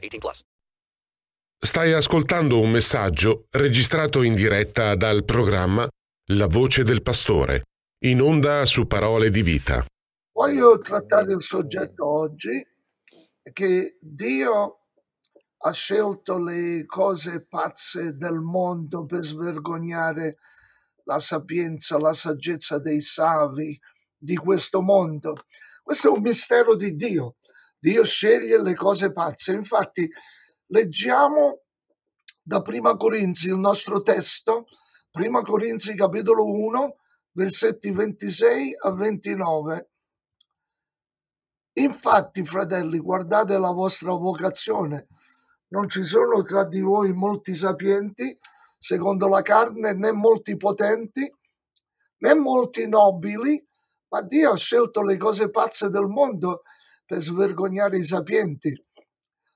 18 plus. Stai ascoltando un messaggio registrato in diretta dal programma La Voce del Pastore, in onda su Parole di Vita. Voglio trattare il soggetto oggi che Dio ha scelto le cose pazze del mondo per svergognare la sapienza, la saggezza dei savi di questo mondo. Questo è un mistero di Dio. Dio sceglie le cose pazze. Infatti, leggiamo da Prima Corinzi il nostro testo, Prima Corinzi capitolo 1, versetti 26 a 29. Infatti, fratelli, guardate la vostra vocazione non ci sono tra di voi molti sapienti, secondo la carne, né molti potenti, né molti nobili, ma Dio ha scelto le cose pazze del mondo per svergognare i sapienti.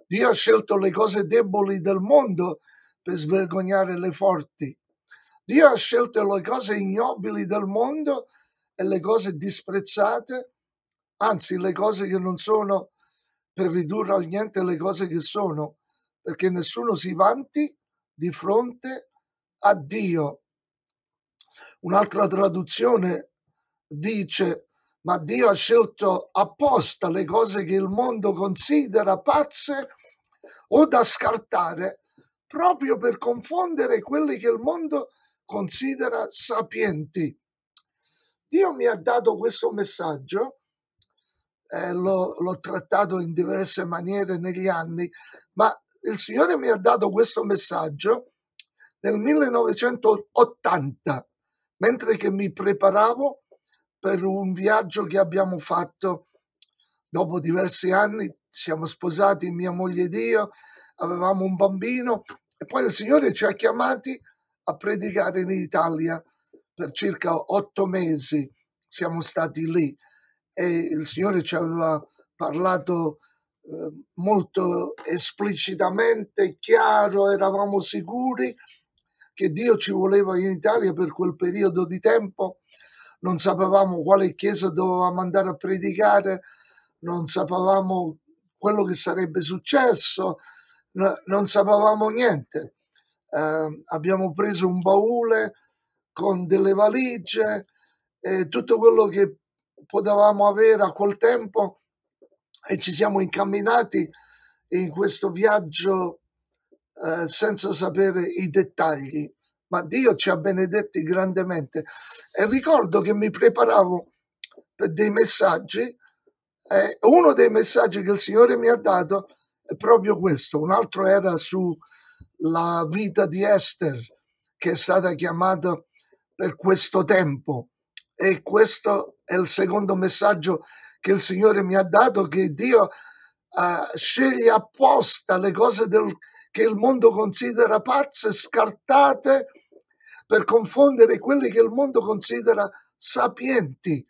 Dio ha scelto le cose deboli del mondo per svergognare le forti. Dio ha scelto le cose ignobili del mondo e le cose disprezzate, anzi le cose che non sono, per ridurre al niente le cose che sono, perché nessuno si vanti di fronte a Dio. Un'altra traduzione dice, ma Dio ha scelto apposta le cose che il mondo considera pazze o da scartare proprio per confondere quelli che il mondo considera sapienti. Dio mi ha dato questo messaggio, eh, l'ho, l'ho trattato in diverse maniere negli anni, ma il Signore mi ha dato questo messaggio nel 1980, mentre che mi preparavo per un viaggio che abbiamo fatto dopo diversi anni. Siamo sposati, mia moglie ed io, avevamo un bambino e poi il Signore ci ha chiamati a predicare in Italia per circa otto mesi. Siamo stati lì e il Signore ci aveva parlato Ehm, molto esplicitamente chiaro, eravamo sicuri che Dio ci voleva in Italia per quel periodo di tempo, non sapevamo quale chiesa dovevamo andare a predicare, non sapevamo quello che sarebbe successo, non sapevamo niente. Eh, abbiamo preso un baule con delle valigie e tutto quello che potevamo avere a quel tempo e ci siamo incamminati in questo viaggio eh, senza sapere i dettagli, ma Dio ci ha benedetti grandemente. E ricordo che mi preparavo per dei messaggi, eh, uno dei messaggi che il Signore mi ha dato è proprio questo, un altro era sulla vita di Esther, che è stata chiamata per questo tempo. E questo è il secondo messaggio che il Signore mi ha dato, che Dio uh, sceglie apposta le cose del, che il mondo considera pazze, scartate, per confondere quelli che il mondo considera sapienti.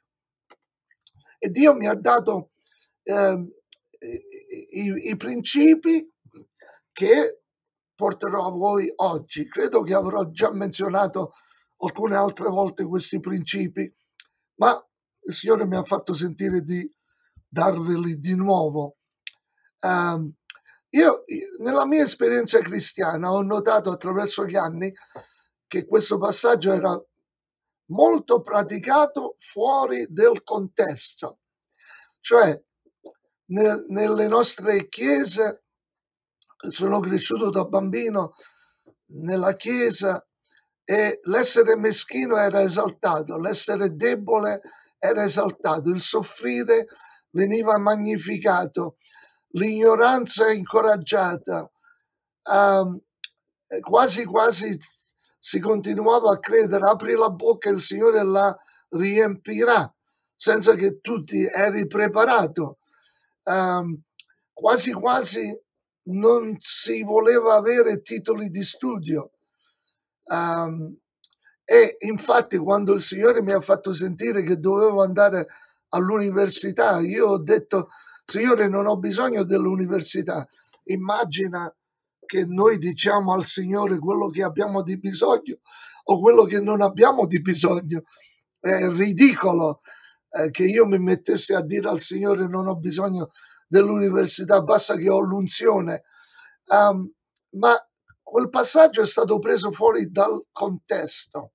E Dio mi ha dato eh, i, i principi che porterò a voi oggi. Credo che avrò già menzionato alcune altre volte questi principi, ma il Signore mi ha fatto sentire di darveli di nuovo. Um, io, nella mia esperienza cristiana, ho notato attraverso gli anni che questo passaggio era molto praticato fuori del contesto, cioè ne, nelle nostre chiese sono cresciuto da bambino nella chiesa e l'essere meschino era esaltato, l'essere debole era esaltato, il soffrire veniva magnificato, l'ignoranza incoraggiata, um, quasi quasi si continuava a credere, apri la bocca e il Signore la riempirà, senza che tu ti eri preparato. Um, quasi quasi non si voleva avere titoli di studio. Um, e infatti quando il Signore mi ha fatto sentire che dovevo andare all'università, io ho detto, Signore, non ho bisogno dell'università. Immagina che noi diciamo al Signore quello che abbiamo di bisogno o quello che non abbiamo di bisogno. È ridicolo eh, che io mi mettessi a dire al Signore non ho bisogno dell'università, basta che ho l'unzione. Um, ma quel passaggio è stato preso fuori dal contesto.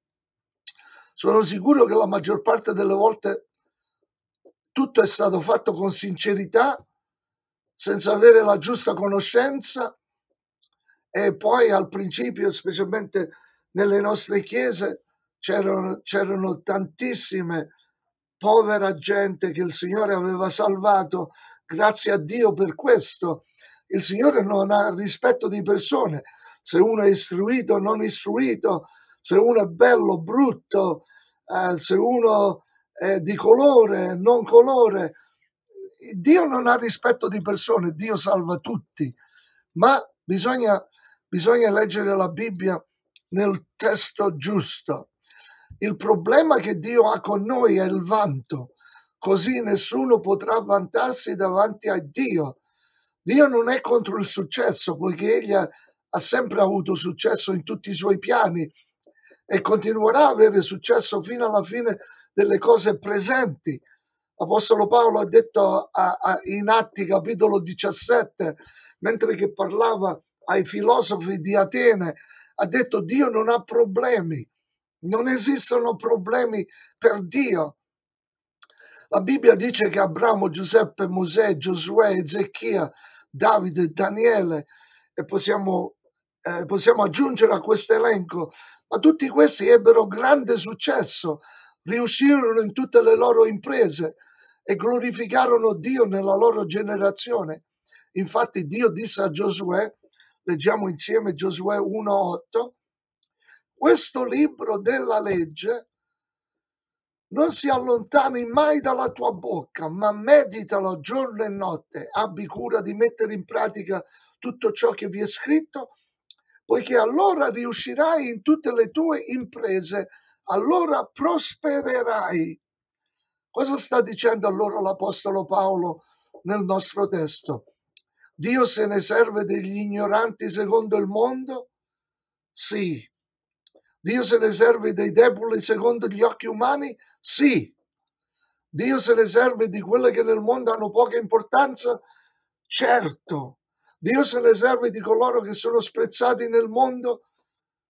Sono sicuro che la maggior parte delle volte tutto è stato fatto con sincerità, senza avere la giusta conoscenza e poi al principio, specialmente nelle nostre chiese, c'erano, c'erano tantissime povera gente che il Signore aveva salvato Grazie a Dio per questo. Il Signore non ha rispetto di persone. Se uno è istruito o non istruito, se uno è bello brutto, eh, se uno è di colore, non colore. Dio non ha rispetto di persone, Dio salva tutti, ma bisogna, bisogna leggere la Bibbia nel testo giusto. Il problema che Dio ha con noi è il vanto così nessuno potrà vantarsi davanti a Dio. Dio non è contro il successo, poiché egli ha, sempre avuto successo in tutti i suoi piani e continuerà a avere successo fino alla fine delle cose presenti. Apostolo Paolo ha detto a, a, in Atti capitolo 17, mentre che parlava ai filosofi di Atene, ha detto Dio non ha problemi, non esistono problemi per Dio. La Bibbia dice che Abramo, Giuseppe, Mosè, Giosuè, Ezechia, Davide, Daniele, e possiamo, eh, possiamo aggiungere a questo elenco, ma tutti questi ebbero grande successo, riuscirono in tutte le loro imprese e glorificarono Dio nella loro generazione. Infatti Dio disse a Giosuè, leggiamo insieme Giosuè 1.8, questo libro della legge non si allontani mai dalla tua bocca, ma meditalo giorno e notte. Abbi cura di mettere in pratica tutto ciò che vi è scritto, poiché allora riuscirai in tutte le tue imprese, allora prospererai. Cosa sta dicendo allora l'Apostolo Paolo nel nostro testo? Dio se ne serve degli ignoranti secondo il mondo? Sì, Dio se ne serve dei deboli secondo gli occhi umani? Sì. Dio se ne serve di quelle che nel mondo hanno poca importanza? Certo. Dio se ne serve di coloro che sono sprezzati nel mondo?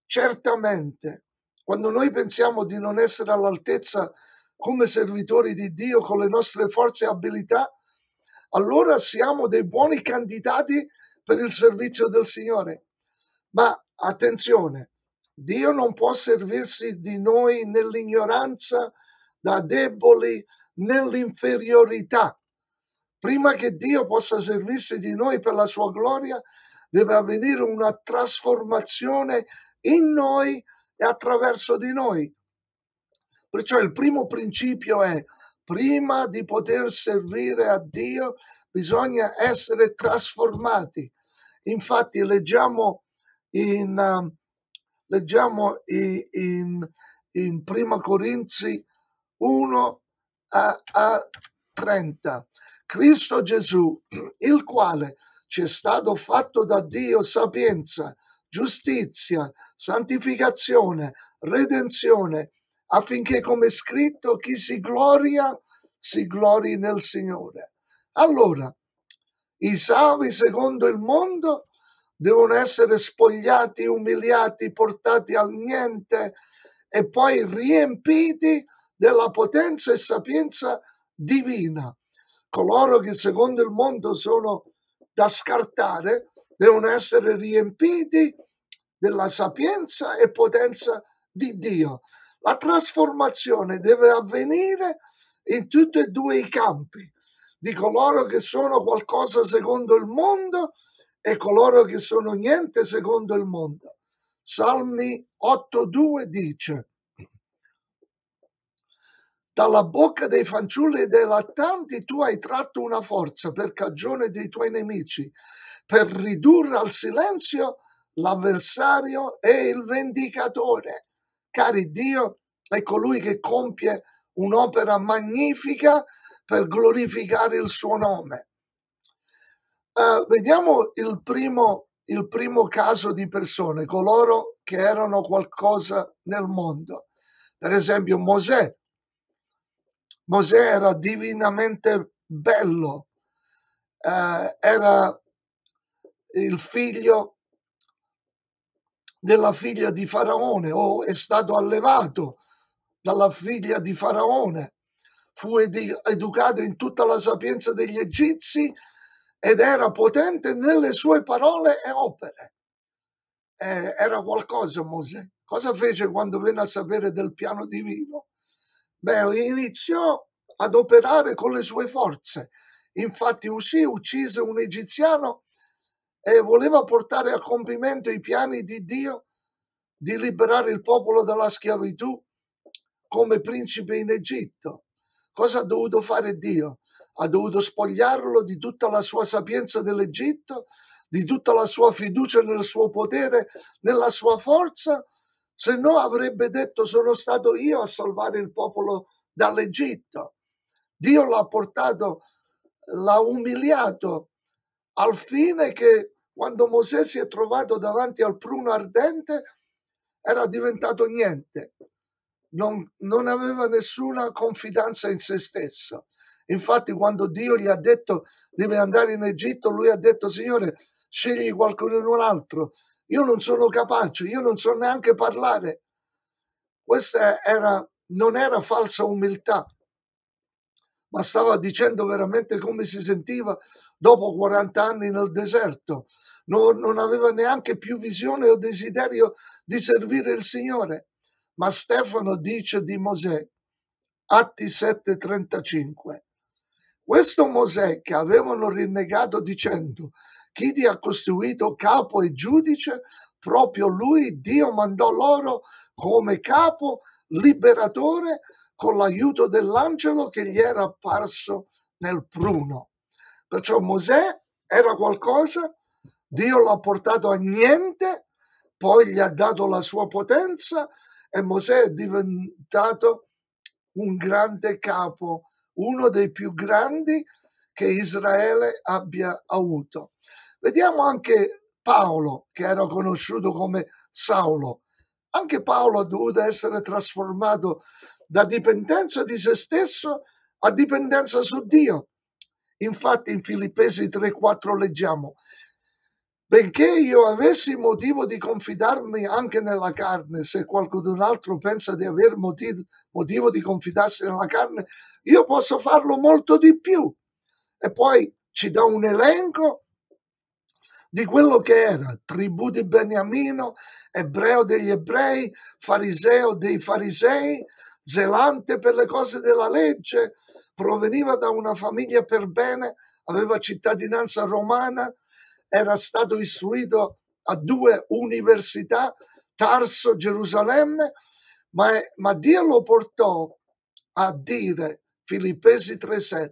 Certamente. Quando noi pensiamo di non essere all'altezza come servitori di Dio con le nostre forze e abilità, allora siamo dei buoni candidati per il servizio del Signore. Ma attenzione, Dio non può servirsi di noi nell'ignoranza, da deboli, nell'inferiorità. Prima che Dio possa servirsi di noi per la sua gloria, deve avvenire una trasformazione in noi e attraverso di noi. Perciò il primo principio è, prima di poter servire a Dio, bisogna essere trasformati. Infatti leggiamo in uh, leggiamo in, in Prima Corinzi 1 a, a 30. Cristo Gesù, il quale ci è stato fatto da Dio sapienza, giustizia, santificazione, redenzione, affinché come scritto chi si gloria si glori nel Signore. Allora, i savi secondo il mondo devono essere spogliati, umiliati, portati al niente e poi riempiti della potenza e sapienza divina. Coloro che secondo il mondo sono da scartare devono essere riempiti della sapienza e potenza di Dio. La trasformazione deve avvenire in tutti e due i campi, di coloro che sono qualcosa secondo il mondo e coloro che sono niente secondo il mondo. Salmi 8.2 dice, dalla bocca dei fanciulli e dei lattanti tu hai tratto una forza per cagione dei tuoi nemici, per ridurre al silenzio l'avversario e il vendicatore. Cari Dio, è colui che compie un'opera magnifica per glorificare il suo nome. Uh, vediamo il primo, il primo caso di persone, coloro che erano qualcosa nel mondo. Per esempio Mosè. Mosè era divinamente bello, uh, era il figlio della figlia di Faraone o è stato allevato dalla figlia di Faraone. Fu ed- educato in tutta la sapienza degli egizi ed era potente nelle sue parole e opere. Eh, era qualcosa Mosè. Cosa fece quando venne a sapere del piano divino? Beh, iniziò ad operare con le sue forze. Infatti Usì uccise un egiziano e voleva portare a compimento i piani di Dio di liberare il popolo dalla schiavitù come principe in Egitto. Cosa ha dovuto fare Dio? Ha dovuto spogliarlo di tutta la sua sapienza dell'Egitto, di tutta la sua fiducia nel suo potere, nella sua forza, se no avrebbe detto sono stato io a salvare il popolo dall'Egitto. Dio l'ha portato, l'ha umiliato al fine che quando Mosè si è trovato davanti al pruno ardente era diventato niente, non, non aveva nessuna confidenza in se stesso. Infatti quando Dio gli ha detto deve andare in Egitto, lui ha detto Signore scegli qualcuno altro, io non sono capace, io non so neanche parlare. Questa era, non era falsa umiltà, ma stava dicendo veramente come si sentiva dopo 40 anni nel deserto non, non aveva neanche più visione o desiderio di servire il Signore. Ma Stefano dice di Mosè, Atti 7:35, questo Mosè che avevano rinnegato dicendo, chi ti ha costruito capo e giudice, proprio lui Dio mandò loro come capo liberatore con l'aiuto dell'angelo che gli era apparso nel pruno. Perciò Mosè era qualcosa Dio l'ha portato a niente, poi gli ha dato la sua potenza e Mosè è diventato un grande capo, uno dei più grandi che Israele abbia avuto. Vediamo anche Paolo, che era conosciuto come Saulo. Anche Paolo ha dovuto essere trasformato da dipendenza di se stesso a dipendenza su Dio. Infatti in Filippesi 3:4 leggiamo, Benché io avessi motivo di confidarmi anche nella carne, se qualcun altro pensa di aver motivo, motivo di confidarsi nella carne, io posso farlo molto di più. E poi ci dà un elenco di quello che era, tribù di Beniamino, ebreo degli ebrei, fariseo dei farisei, zelante per le cose della legge, proveniva da una famiglia per bene, aveva cittadinanza romana, era stato istruito a due università, Tarso, Gerusalemme, ma, ma Dio lo portò a dire, Filippesi 3:7,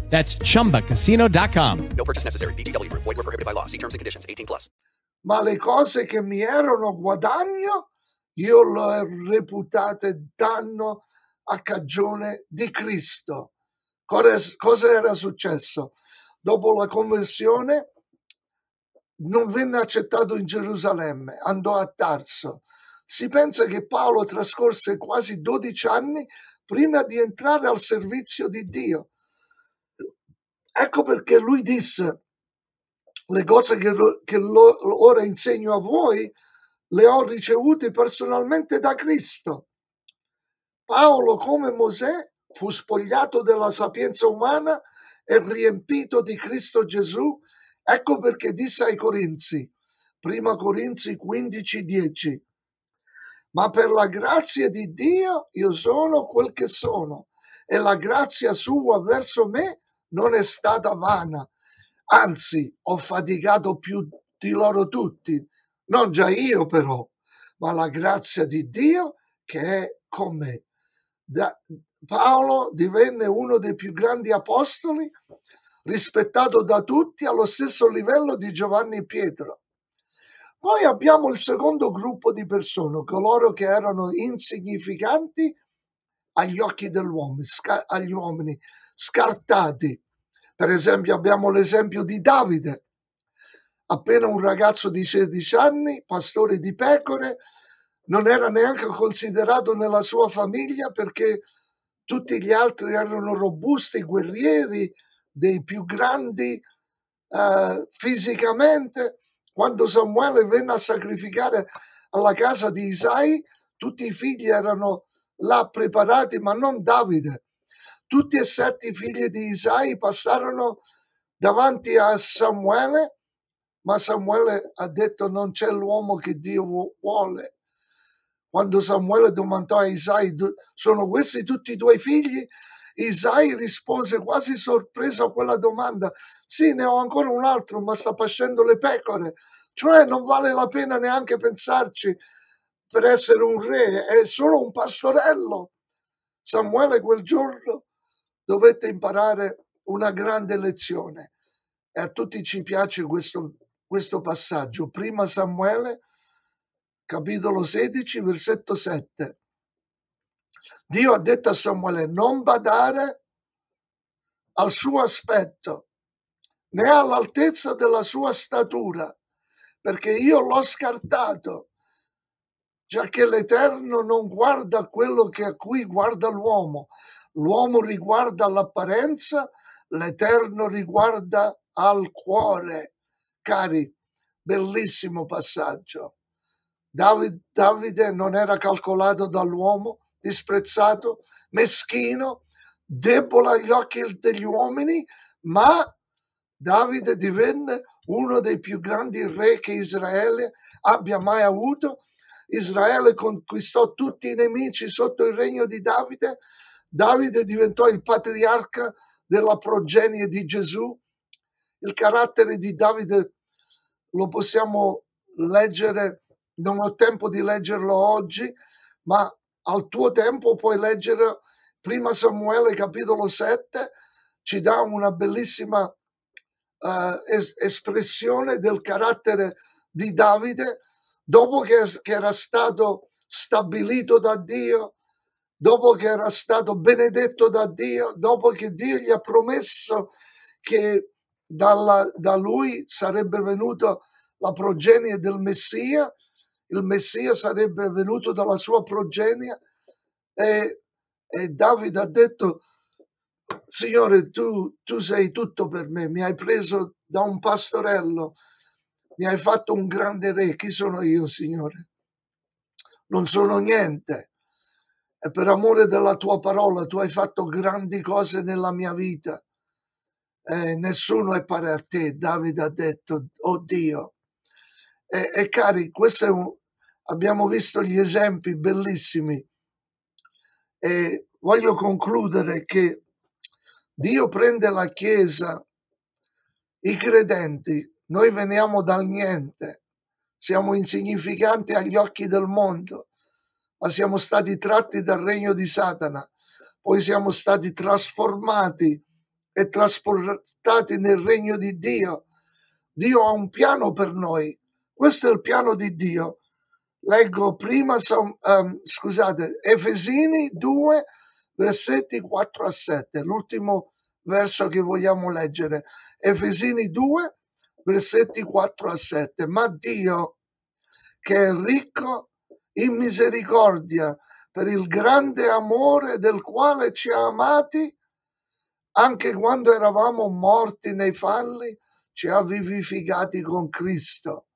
That's chumbacasino.com. No purchase necessary. VGW Group. Void were prohibited by law. See terms and conditions. 18 plus. ma le cose che mi erano guadagno io le ho reputate danno a cagione di Cristo. Cosa, cosa era successo? Dopo la conversione non venne accettato in Gerusalemme, andò a Tarso. Si pensa che Paolo trascorse quasi 12 anni prima di entrare al servizio di Dio. Ecco perché lui disse, le cose che, che lo- ora insegno a voi le ho ricevute personalmente da Cristo. Paolo, come Mosè, fu spogliato della sapienza umana e riempito di Cristo Gesù. Ecco perché disse ai Corinzi, prima Corinzi 15, 10, ma per la grazia di Dio io sono quel che sono e la grazia sua verso me non è stata vana, anzi ho faticato più di loro tutti, non già io però, ma la grazia di Dio che è con me. Da- Paolo divenne uno dei più grandi apostoli, rispettato da tutti allo stesso livello di Giovanni e Pietro. Poi abbiamo il secondo gruppo di persone, coloro che erano insignificanti agli occhi sca- agli uomini, scartati. Per esempio abbiamo l'esempio di Davide, appena un ragazzo di 16 anni, pastore di pecore, non era neanche considerato nella sua famiglia perché tutti gli altri erano robusti, guerrieri, dei più grandi eh, fisicamente. Quando Samuele venne a sacrificare alla casa di Isai, tutti i figli erano là preparati, ma non Davide. Tutti e sette i figli di Isai passarono davanti a Samuele, ma Samuele ha detto non c'è l'uomo che Dio vu- vuole. Quando Samuele domandò a Isai, "Du- sono questi tutti i tuoi figli? Isai rispose quasi sorpreso a quella domanda, sì, ne ho ancora un altro, ma sta pascendo le pecore. Cioè non vale la pena neanche pensarci per essere un re, è solo un pastorello. Samuele quel giorno dovette imparare una grande lezione e a tutti ci piace questo, questo passaggio. Prima Samuele, capitolo 16, versetto 7. Dio ha detto a Samuele non badare al suo aspetto né all'altezza della sua statura, perché io l'ho scartato, già che l'Eterno non guarda quello che a cui guarda l'uomo. L'uomo riguarda l'apparenza, l'Eterno riguarda al cuore. Cari, bellissimo passaggio. David- Davide non era calcolato dall'uomo, disprezzato, meschino, debole agli occhi degli uomini, ma Davide divenne uno dei più grandi re che Israele abbia mai avuto. Israele conquistò tutti i nemici sotto il regno di Davide. Davide diventò il patriarca della progenie di Gesù. Il carattere di Davide lo possiamo leggere, non ho tempo di leggerlo oggi, ma al tuo tempo puoi leggere prima Samuele capitolo 7, ci dà una bellissima eh, es- espressione del carattere di Davide dopo che, che era stato stabilito da Dio, dopo che era stato benedetto da Dio, dopo che Dio gli ha promesso che dalla- da lui sarebbe venuto la progenie del Messia, il Messia sarebbe venuto dalla sua progenie e, e Davide ha detto Signore, tu, tu sei tutto per me, mi hai preso da un pastorello, mi hai fatto un grande re. Chi sono io, Signore? Non sono niente. E per amore della tua parola, tu hai fatto grandi cose nella mia vita. E nessuno è pari a te, Davide ha detto, oh Dio. E, e cari, questo è un, abbiamo visto gli esempi bellissimi e voglio concludere che Dio prende la Chiesa, i credenti, noi veniamo dal niente, siamo insignificanti agli occhi del mondo, ma siamo stati tratti dal regno di Satana, poi siamo stati trasformati e trasportati nel regno di Dio. Dio ha un piano per noi, questo è il piano di Dio. Leggo prima, um, scusate, Efesini 2, versetti 4 a 7, l'ultimo verso che vogliamo leggere. Efesini 2, versetti 4 a 7. Ma Dio, che è ricco in misericordia per il grande amore del quale ci ha amati, anche quando eravamo morti nei falli, ci ha vivificati con Cristo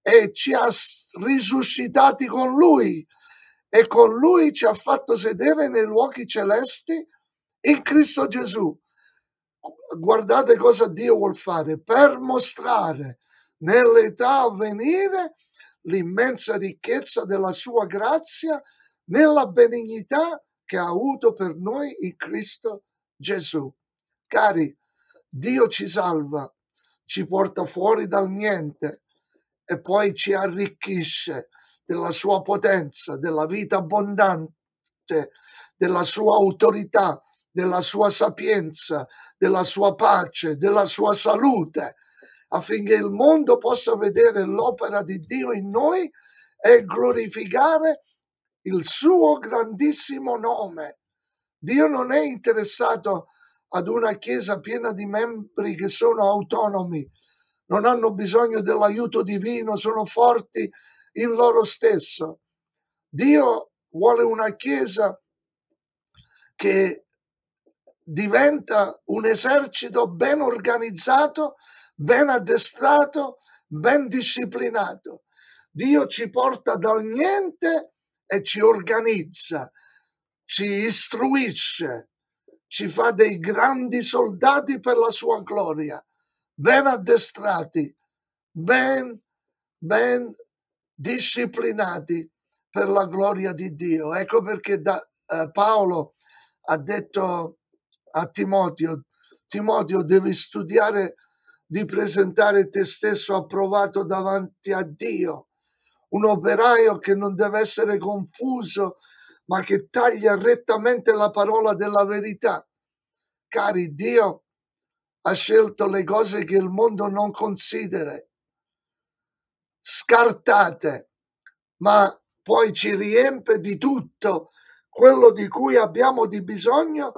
e ci ha risuscitati con Lui e con Lui ci ha fatto sedere nei luoghi celesti in Cristo Gesù. Guardate cosa Dio vuol fare per mostrare nell'età a venire l'immensa ricchezza della sua grazia nella benignità che ha avuto per noi in Cristo Gesù. Cari, Dio ci salva, ci porta fuori dal niente e poi ci arricchisce della sua potenza, della vita abbondante, della sua autorità, della sua sapienza, della sua pace, della sua salute, affinché il mondo possa vedere l'opera di Dio in noi e glorificare il suo grandissimo nome. Dio non è interessato ad una chiesa piena di membri che sono autonomi, non hanno bisogno dell'aiuto divino, sono forti in loro stesso. Dio vuole una chiesa che diventa un esercito ben organizzato, ben addestrato, ben disciplinato. Dio ci porta dal niente e ci organizza, ci istruisce, ci fa dei grandi soldati per la sua gloria, ben addestrati, ben, ben disciplinati per la gloria di Dio. Ecco perché da, eh, Paolo ha detto a Timoteo, Timoteo devi studiare di presentare te stesso approvato davanti a Dio, un operaio che non deve essere confuso, ma che taglia rettamente la parola della verità. Cari, Dio ha scelto le cose che il mondo non considera, scartate, ma poi ci riempie di tutto quello di cui abbiamo di bisogno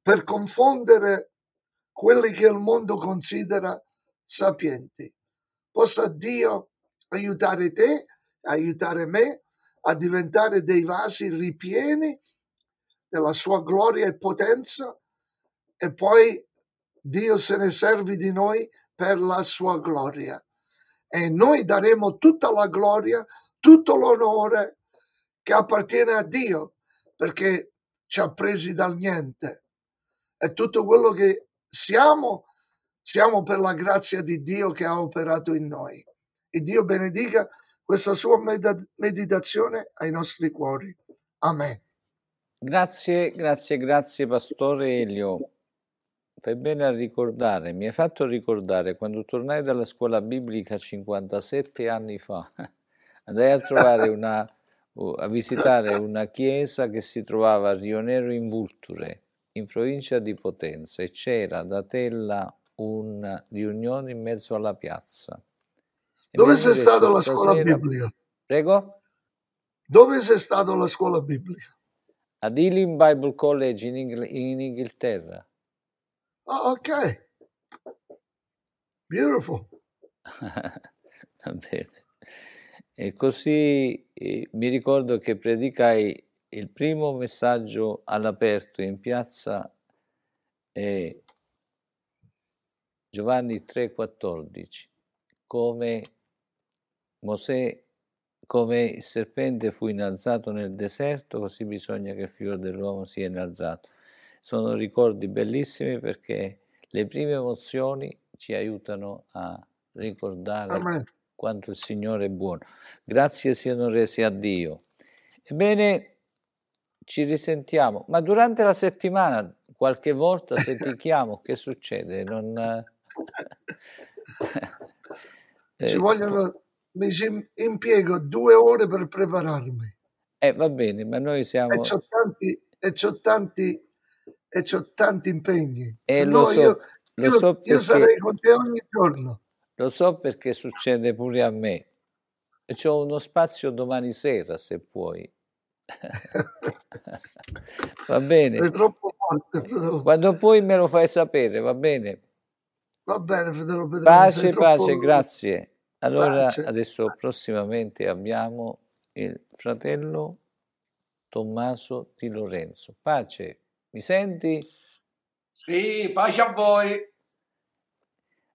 per confondere quelli che il mondo considera sapienti. Possa Dio aiutare te, aiutare me a diventare dei vasi ripieni della sua gloria e potenza e poi Dio se ne serve di noi per la sua gloria. E noi daremo tutta la gloria, tutto l'onore che appartiene a Dio, perché ci ha presi dal niente. E tutto quello che siamo, siamo per la grazia di Dio che ha operato in noi. E Dio benedica questa sua meditazione ai nostri cuori. Amen. Grazie, grazie, grazie Pastore Elio. Fai bene a ricordare, mi hai fatto ricordare quando tornai dalla scuola biblica 57 anni fa, andai a trovare una, a visitare una chiesa che si trovava a Rio Nero in Vulture, in provincia di Potenza, e c'era da Tella una riunione in mezzo alla piazza. Dove sei stato alla scuola biblica? Prego? Dove sei stato alla scuola biblica? Ad Ealing Bible College in, Ingl- in Inghilterra. Oh, ok. Beautiful. Va bene. E così eh, mi ricordo che predicai il primo messaggio all'aperto in piazza eh, Giovanni 3,14 come Mosè, come il serpente fu innalzato nel deserto, così bisogna che il figlio dell'uomo sia innalzato. Sono ricordi bellissimi perché le prime emozioni ci aiutano a ricordare Amen. quanto il Signore è buono. Grazie siano resi a Dio. Ebbene, ci risentiamo, ma durante la settimana qualche volta se ti chiamo che succede? Non... Ci eh, vogliono, mi ci impiego due ore per prepararmi. Eh, va bene, ma noi siamo... E c'ho tanti, e c'ho tanti, e c'ho tanti impegni. Eh, lo so, io, lo io, so perché, io sarei con te ogni giorno. Lo so perché succede pure a me. E c'ho uno spazio domani sera, se puoi. va bene. È troppo forte. Però. Quando puoi me lo fai sapere, va bene? Va bene, Federico. Federico pace, pace, troppo... grazie. Allora, pace. adesso prossimamente abbiamo il fratello Tommaso Di Lorenzo. Pace, mi senti? Sì, pace a voi.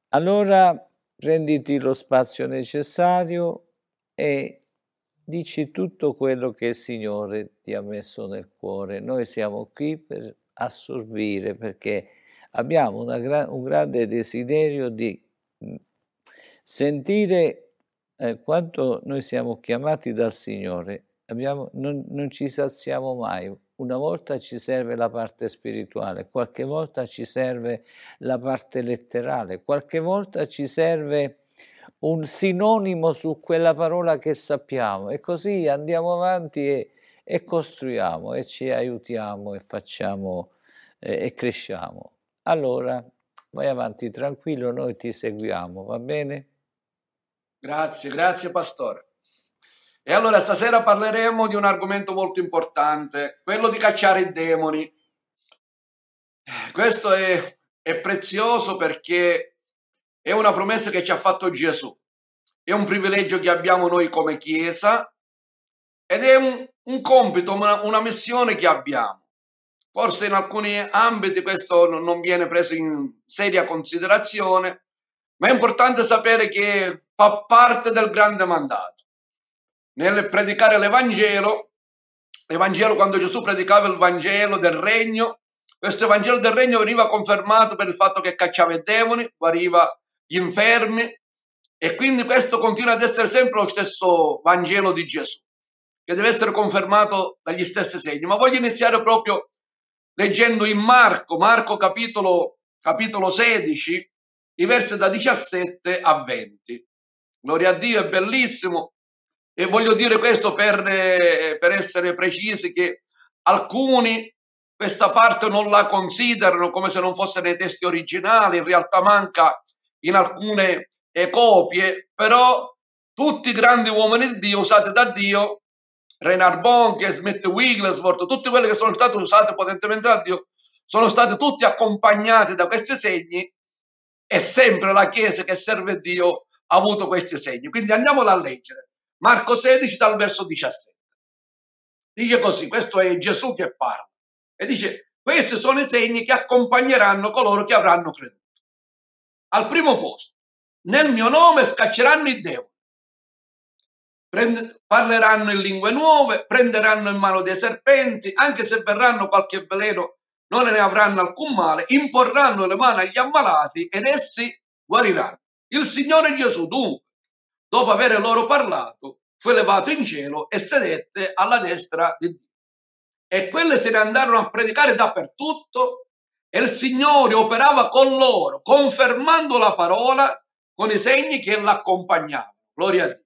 Allora, prenditi lo spazio necessario e dici tutto quello che il Signore ti ha messo nel cuore. Noi siamo qui per assorbire perché abbiamo gra- un grande desiderio di mm, sentire eh, quanto noi siamo chiamati dal Signore. Abbiamo, non, non ci saziamo mai. Una volta ci serve la parte spirituale, qualche volta ci serve la parte letterale, qualche volta ci serve un sinonimo su quella parola che sappiamo e così andiamo avanti e, e costruiamo e ci aiutiamo e facciamo eh, e cresciamo. Allora vai avanti tranquillo, noi ti seguiamo, va bene? Grazie, grazie pastore. E allora stasera parleremo di un argomento molto importante, quello di cacciare i demoni. Eh, questo è, è prezioso perché è una promessa che ci ha fatto Gesù, è un privilegio che abbiamo noi come Chiesa ed è un, un compito, una, una missione che abbiamo. Forse in alcuni ambiti questo non viene preso in seria considerazione, ma è importante sapere che fa parte del grande mandato. Nel predicare l'Evangelo, l'Evangelo quando Gesù predicava il Vangelo del Regno, questo Evangelo del Regno veniva confermato per il fatto che cacciava i demoni, guariva gli infermi e quindi questo continua ad essere sempre lo stesso Vangelo di Gesù, che deve essere confermato dagli stessi segni. Ma voglio iniziare proprio leggendo in Marco, Marco capitolo, capitolo 16, i versi da 17 a 20. Gloria a Dio, è bellissimo. E voglio dire questo per, eh, per essere precisi che alcuni questa parte non la considerano come se non fosse nei testi originali, in realtà manca in alcune eh, copie, però tutti i grandi uomini di Dio usati da Dio Reinhard Bonke, Smith Wigglesworth, tutti quelli che sono stati usati potentemente da Dio, sono stati tutti accompagnati da questi segni e sempre la Chiesa che serve Dio ha avuto questi segni. Quindi andiamola a leggere. Marco 16 dal verso 17. Dice così, questo è Gesù che parla. E dice, questi sono i segni che accompagneranno coloro che avranno creduto. Al primo posto, nel mio nome scacceranno i demoni Prende, parleranno in lingue nuove, prenderanno in mano dei serpenti, anche se verranno qualche veleno non ne avranno alcun male, imporranno le mani agli ammalati ed essi guariranno. Il Signore Gesù dunque, dopo aver loro parlato, fu elevato in cielo e sedette alla destra di Dio. E quelle se ne andarono a predicare dappertutto e il Signore operava con loro, confermando la parola con i segni che l'accompagnavano. Gloria a Dio.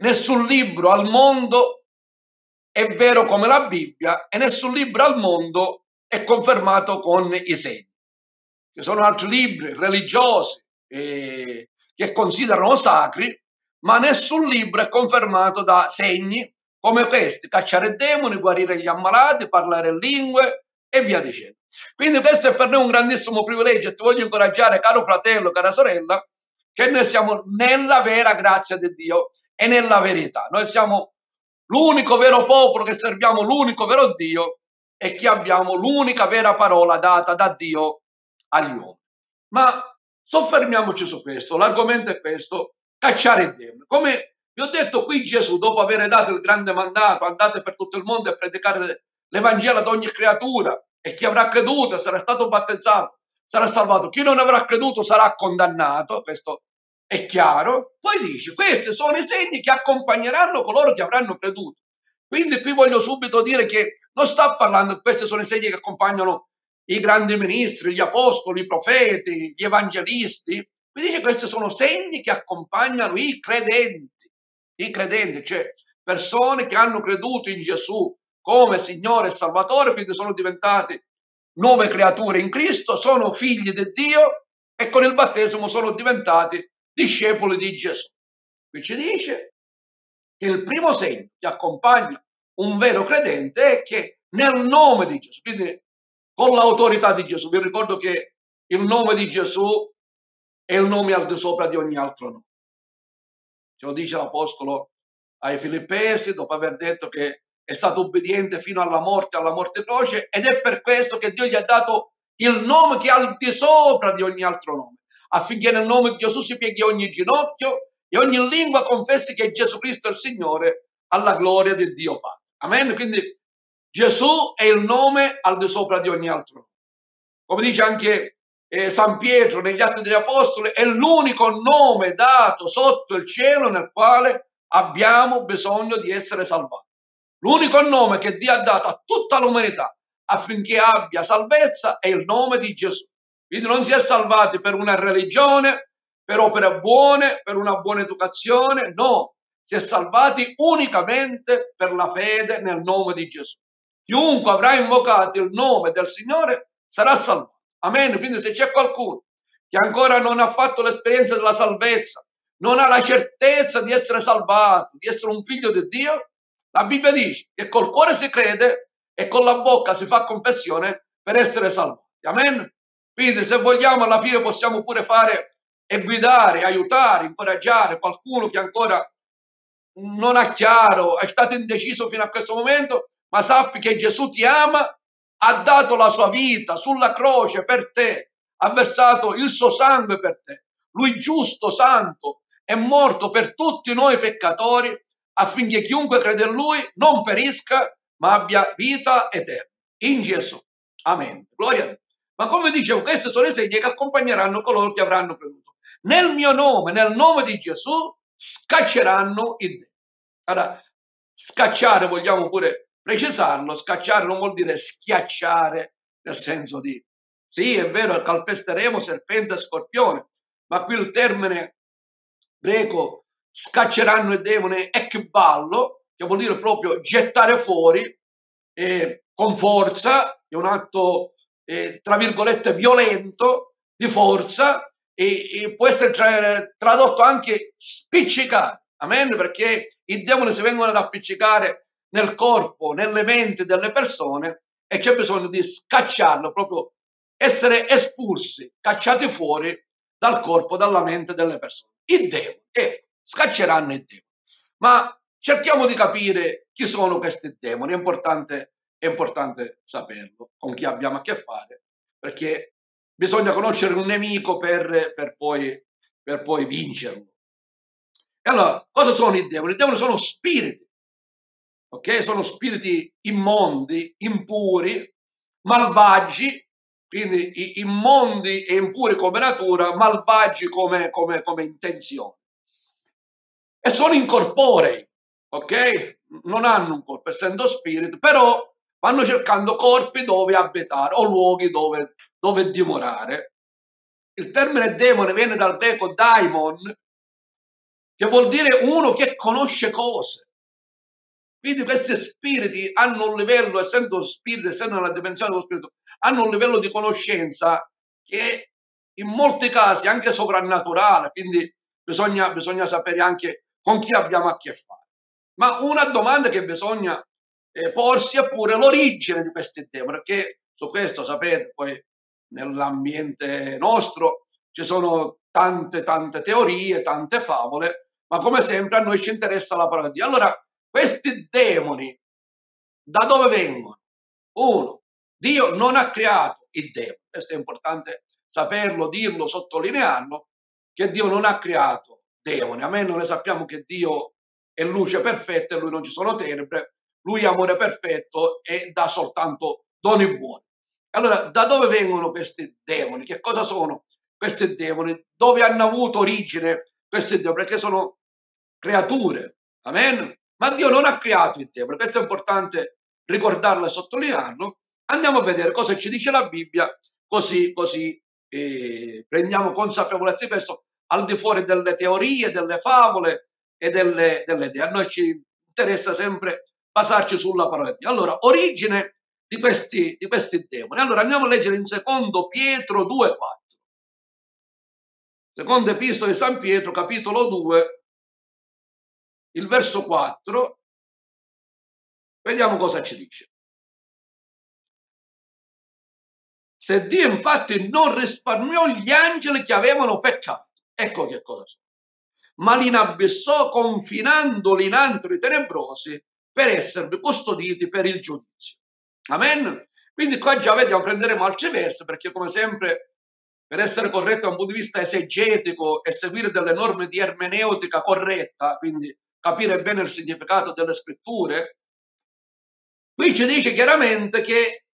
Nessun libro al mondo è vero come la Bibbia e nessun libro al mondo è confermato con i segni. Ci sono altri libri religiosi eh, che considerano sacri, ma nessun libro è confermato da segni come questi, cacciare demoni, guarire gli ammalati, parlare lingue e via dicendo. Quindi questo è per noi un grandissimo privilegio e ti voglio incoraggiare, caro fratello, cara sorella, che noi siamo nella vera grazia di Dio e nella verità. Noi siamo l'unico vero popolo che serviamo l'unico vero Dio e che abbiamo l'unica vera parola data da Dio agli uomini. Ma soffermiamoci su questo, l'argomento è questo, cacciare il demone. Come vi ho detto qui Gesù, dopo aver dato il grande mandato, andate per tutto il mondo a predicare l'Evangelo ad ogni creatura e chi avrà creduto sarà stato battezzato, sarà salvato. Chi non avrà creduto sarà condannato, questo è chiaro. Poi dice, questi sono i segni che accompagneranno coloro che avranno creduto. Quindi qui voglio subito dire che non sta parlando, questi sono i segni che accompagnano i grandi ministri, gli apostoli, i profeti, gli evangelisti. Qui dice questi sono segni che accompagnano i credenti, i credenti, cioè persone che hanno creduto in Gesù come Signore e Salvatore, quindi sono diventati nuove creature in Cristo, sono figli di Dio e con il battesimo sono diventati discepoli di Gesù. Qui ci dice che il primo segno che accompagna un vero credente è che nel nome di Gesù, quindi con l'autorità di Gesù, vi ricordo che il nome di Gesù è il nome al di sopra di ogni altro nome. Ce lo dice l'Apostolo ai Filippesi dopo aver detto che è stato obbediente fino alla morte, alla morte croce, ed è per questo che Dio gli ha dato il nome che è al di sopra di ogni altro nome, affinché nel nome di Gesù si pieghi ogni ginocchio e ogni lingua confessi che Gesù Cristo è il Signore alla gloria di Dio Padre. Amen. Quindi Gesù è il nome al di sopra di ogni altro. Come dice anche eh, San Pietro negli Atti degli Apostoli, è l'unico nome dato sotto il cielo nel quale abbiamo bisogno di essere salvati. L'unico nome che Dio ha dato a tutta l'umanità affinché abbia salvezza è il nome di Gesù. Quindi non si è salvati per una religione, per opere buone, per una buona educazione, no, si è salvati unicamente per la fede nel nome di Gesù. Chiunque avrà invocato il nome del Signore sarà salvato. Amen. Quindi se c'è qualcuno che ancora non ha fatto l'esperienza della salvezza, non ha la certezza di essere salvato, di essere un figlio di Dio, la Bibbia dice che col cuore si crede e con la bocca si fa confessione per essere salvati. Amen. Quindi se vogliamo alla fine possiamo pure fare e guidare, aiutare, incoraggiare qualcuno che ancora non ha chiaro, è stato indeciso fino a questo momento, ma sappi che Gesù ti ama, ha dato la sua vita sulla croce per te, ha versato il suo sangue per te. Lui giusto, santo, è morto per tutti noi peccatori affinché chiunque crede in lui non perisca, ma abbia vita eterna. In Gesù. Amen. Gloria a Dio. Ma come dicevo, questi sono i segni che accompagneranno coloro che avranno creduto. Nel mio nome, nel nome di Gesù, scacceranno i demoni. Allora, scacciare vogliamo pure precisarlo, scacciare non vuol dire schiacciare nel senso di sì, è vero, calpesteremo serpente e scorpione, ma qui il termine greco scacceranno il demone ekballo, che vuol dire proprio gettare fuori eh, con forza, è un atto eh, tra virgolette violento, di forza, e, e può essere tra, tradotto anche spiccicare, amen, perché i demoni si vengono ad appiccicare nel corpo, nelle menti delle persone e c'è bisogno di scacciarlo, proprio essere espulsi, cacciati fuori dal corpo, dalla mente delle persone. I demoni, ecco, scacceranno i demoni. Ma cerchiamo di capire chi sono questi demoni, è importante, è importante saperlo, con chi abbiamo a che fare, perché bisogna conoscere un nemico per, per, poi, per poi vincerlo. E allora, cosa sono i demoni? I demoni sono spiriti ok? Sono spiriti immondi, impuri, malvagi, quindi immondi e impuri come natura, malvagi come, come, come intenzione. E sono incorporei, ok? Non hanno un corpo, essendo spiriti, però vanno cercando corpi dove abitare o luoghi dove, dove dimorare. Il termine demone viene dal greco daimon, che vuol dire uno che conosce cose. Quindi questi spiriti hanno un livello, essendo spiriti, essendo nella dimensione dello spirito, hanno un livello di conoscenza che in molti casi è anche soprannaturale, quindi bisogna, bisogna sapere anche con chi abbiamo a che fare. Ma una domanda che bisogna eh, porsi pure l'origine di questi demoni, perché su questo sapete, poi nell'ambiente nostro ci sono tante tante teorie, tante favole, ma come sempre a noi ci interessa la parola di Dio. Allora, questi demoni da dove vengono? Uno, Dio non ha creato i demoni, questo è importante saperlo, dirlo, sottolinearlo, che Dio non ha creato demoni. A me non ne sappiamo che Dio è luce perfetta e lui non ci sono tenebre, lui amore perfetto e dà soltanto doni buoni. Allora, da dove vengono questi demoni? Che cosa sono questi demoni? Dove hanno avuto origine questi demoni? Perché sono creature. Amen? Ma Dio non ha creato i demoni. Questo è importante ricordarlo e sottolinearlo. Andiamo a vedere cosa ci dice la Bibbia, così, così eh, prendiamo consapevolezza di questo al di fuori delle teorie, delle favole e delle, delle idee. A noi ci interessa sempre basarci sulla parola di Dio. Allora, origine di questi, di questi demoni. Allora andiamo a leggere in secondo Pietro 2,4. Seconda epistola di San Pietro, capitolo 2, il verso 4. Vediamo cosa ci dice. Se Dio infatti non risparmiò gli angeli che avevano peccato, ecco che cosa sono, ma li inabissò confinandoli in antri tenebrosi per esservi custoditi per il giudizio. Amen. Quindi qua già vediamo, prenderemo altri versi perché come sempre per essere corretto da un punto di vista esegetico e seguire delle norme di ermeneutica corretta, quindi capire bene il significato delle scritture, qui ci dice chiaramente che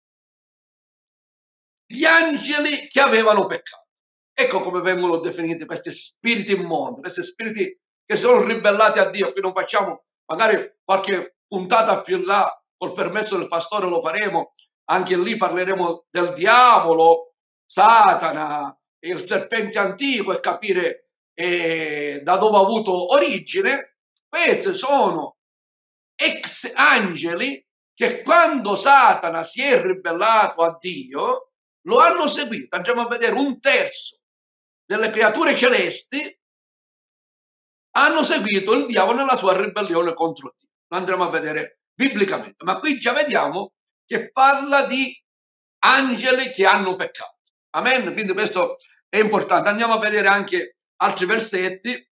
gli angeli che avevano peccato. Ecco come vengono definiti questi spiriti immondi, questi spiriti che sono ribellati a Dio. Qui non facciamo magari qualche puntata più in là col permesso del pastore lo faremo, anche lì parleremo del diavolo, Satana, il serpente antico e capire eh, da dove ha avuto origine. Questi sono ex angeli che quando Satana si è ribellato a Dio lo hanno seguito. Andiamo a vedere un terzo delle creature celesti hanno seguito il diavolo nella sua ribellione contro Dio. Lo andremo a vedere biblicamente, ma qui già vediamo che parla di angeli che hanno peccato. Amen. Quindi questo è importante. Andiamo a vedere anche altri versetti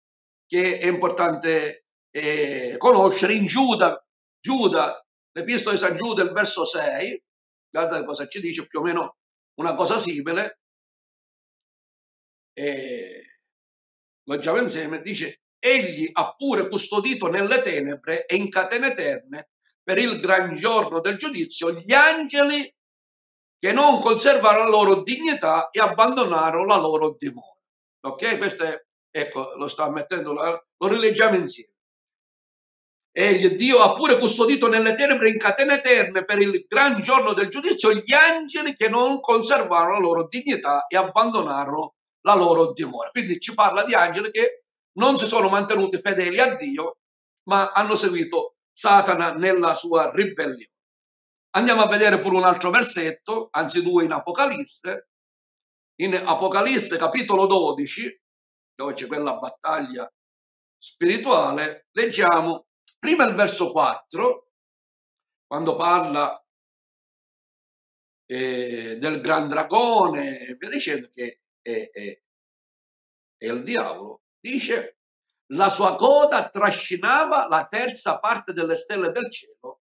che è importante eh, conoscere. In Giuda, Giuda, l'epistola di San Giuda, il verso 6, guardate cosa ci dice, più o meno una cosa simile. Eh, leggiamo insieme, dice, egli ha pure custodito nelle tenebre e in catene eterne per il gran giorno del giudizio gli angeli che non conservarono la loro dignità e abbandonarono la loro dimora. Ok? Questo è, ecco, lo sta mettendo, lo rileggiamo insieme. E Dio ha pure custodito nelle tenebre in catene eterne per il gran giorno del giudizio gli angeli che non conservarono la loro dignità e abbandonarono la loro dimora. Quindi ci parla di angeli che non si sono mantenuti fedeli a Dio, ma hanno seguito Satana nella sua ribellione. Andiamo a vedere pure un altro versetto, anzi due in Apocalisse. In Apocalisse capitolo 12, dove c'è quella battaglia spirituale, leggiamo prima il verso 4, quando parla eh, del gran dragone e via dicendo che è, è, è il diavolo, dice la sua coda trascinava la terza parte delle stelle del cielo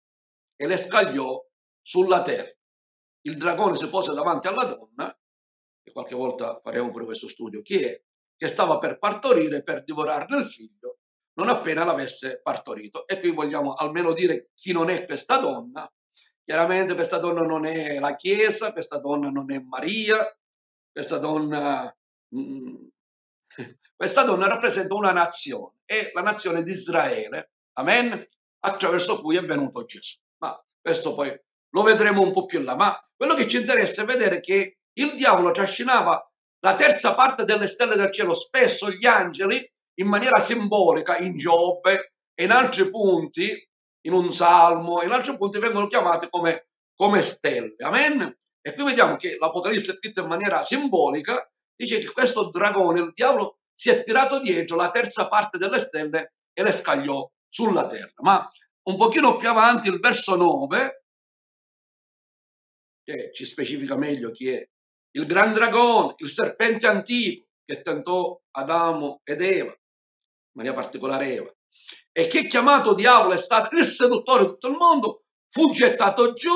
e le scagliò sulla terra. Il dragone si pose davanti alla donna, e qualche volta faremo pure questo studio, chi è? Che stava per partorire, per divorarne il figlio, non appena l'avesse partorito. E qui vogliamo almeno dire chi non è questa donna. Chiaramente questa donna non è la Chiesa, questa donna non è Maria, questa donna mh, mm, questa donna rappresenta una nazione, è la nazione di Israele, amen, attraverso cui è venuto Gesù. Ma questo poi lo vedremo un po' più là. Ma quello che ci interessa è vedere che il diavolo trascinava la terza parte delle stelle del cielo. Spesso gli angeli, in maniera simbolica, in Giobbe e in altri punti, in un salmo, in altri punti vengono chiamate come, come stelle. Amen? E qui vediamo che l'Apocalisse è scritto in maniera simbolica, dice che questo dragone, il diavolo, si è tirato dietro la terza parte delle stelle e le scagliò sulla terra. Ma un pochino più avanti, il verso 9, che ci specifica meglio chi è il gran dragone, il serpente antico che tentò Adamo ed Eva, in maniera particolare Eva, e che chiamato diavolo è stato il seduttore di tutto il mondo, fu gettato giù,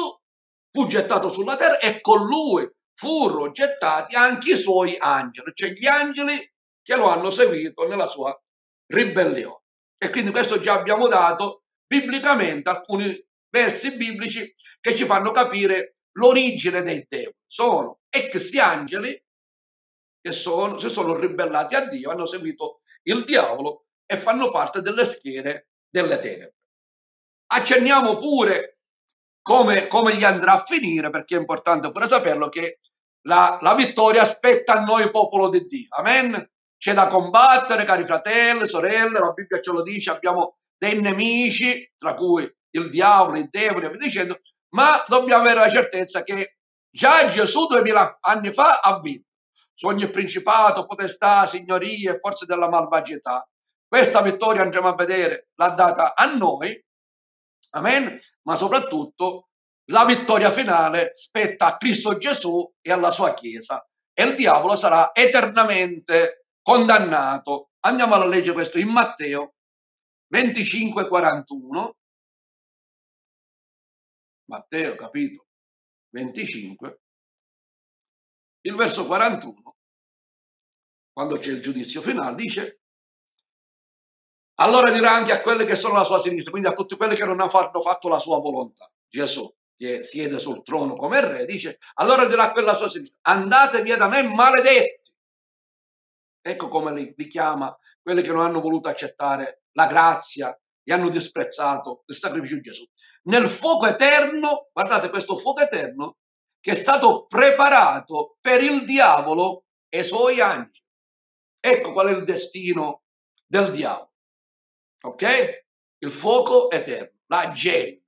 fu gettato sulla terra e con lui furono gettati anche i suoi angeli, cioè gli angeli che lo hanno seguito nella sua ribellione. E quindi questo già abbiamo dato biblicamente alcuni versi biblici che ci fanno capire l'origine dei demoni. Sono ex angeli che sono, si sono ribellati a Dio, hanno seguito il diavolo e fanno parte delle schiere delle tenebre. Accenniamo pure come, come gli andrà a finire, perché è importante pure saperlo che la, la vittoria aspetta a noi popolo di Dio. Amen. C'è da combattere, cari fratelli, sorelle, la Bibbia ce lo dice, abbiamo dei nemici, tra cui il diavolo, il demone, via dicendo, ma dobbiamo avere la certezza che già Gesù duemila anni fa ha vinto su ogni principato, potestà, signorie e forze della malvagità. Questa vittoria andremo a vedere, l'ha data a noi, amen, ma soprattutto la vittoria finale spetta a Cristo Gesù e alla sua Chiesa e il diavolo sarà eternamente condannato. Andiamo a leggere questo in Matteo 25, 41. Matteo, capito? 25. Il verso 41, quando c'è il giudizio finale, dice allora dirà anche a quelli che sono alla sua sinistra, quindi a tutti quelli che non hanno fatto la sua volontà. Gesù, che siede sul trono come re, dice, allora dirà a quelli alla sua sinistra, andate via da me maledetti. Ecco come li, li chiama quelli che non hanno voluto accettare la grazia e hanno disprezzato il sacrificio di Gesù. Nel fuoco eterno, guardate questo fuoco eterno, che è stato preparato per il diavolo e i suoi angeli. Ecco qual è il destino del diavolo. Ok? Il fuoco eterno, la gena.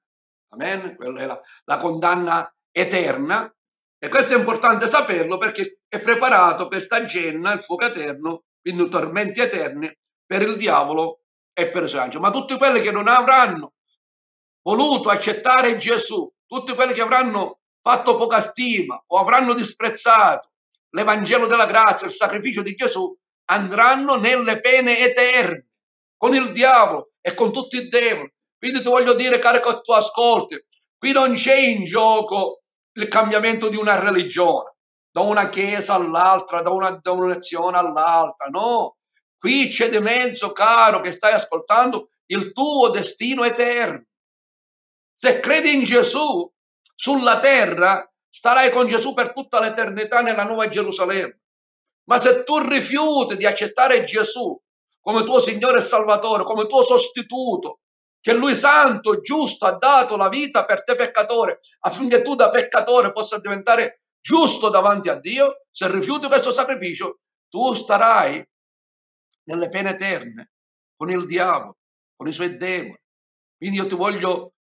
Amen? Quella è la, la condanna eterna. E questo è importante saperlo perché è preparato questa genna, il fuoco eterno, quindi tormenti eterni, per il diavolo e per angeli. Ma tutti quelli che non avranno voluto accettare Gesù, tutti quelli che avranno fatto poca stima o avranno disprezzato l'Evangelo della grazia, il sacrificio di Gesù, andranno nelle pene eterne con il diavolo e con tutti i demoni. Quindi ti voglio dire, caro che tu ascolti, qui non c'è in gioco il cambiamento di una religione, da una chiesa all'altra, da una, da una nazione all'altra, no. Qui c'è di mezzo, caro, che stai ascoltando, il tuo destino eterno. Se credi in Gesù, sulla terra starai con Gesù per tutta l'eternità nella nuova Gerusalemme. Ma se tu rifiuti di accettare Gesù come tuo Signore e Salvatore, come tuo sostituto, che Lui santo, giusto, ha dato la vita per te peccatore, affinché tu da peccatore possa diventare giusto davanti a Dio, se rifiuti questo sacrificio, tu starai nelle pene eterne con il diavolo, con i suoi demoni. Quindi io ti voglio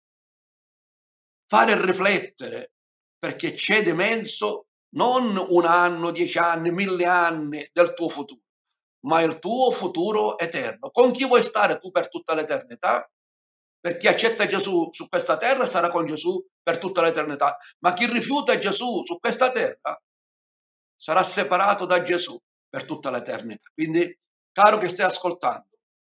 fare riflettere perché c'è di mezzo non un anno, dieci anni, mille anni del tuo futuro, ma il tuo futuro eterno. Con chi vuoi stare tu per tutta l'eternità? Per chi accetta Gesù su questa terra sarà con Gesù per tutta l'eternità, ma chi rifiuta Gesù su questa terra sarà separato da Gesù per tutta l'eternità. Quindi, caro che stai ascoltando,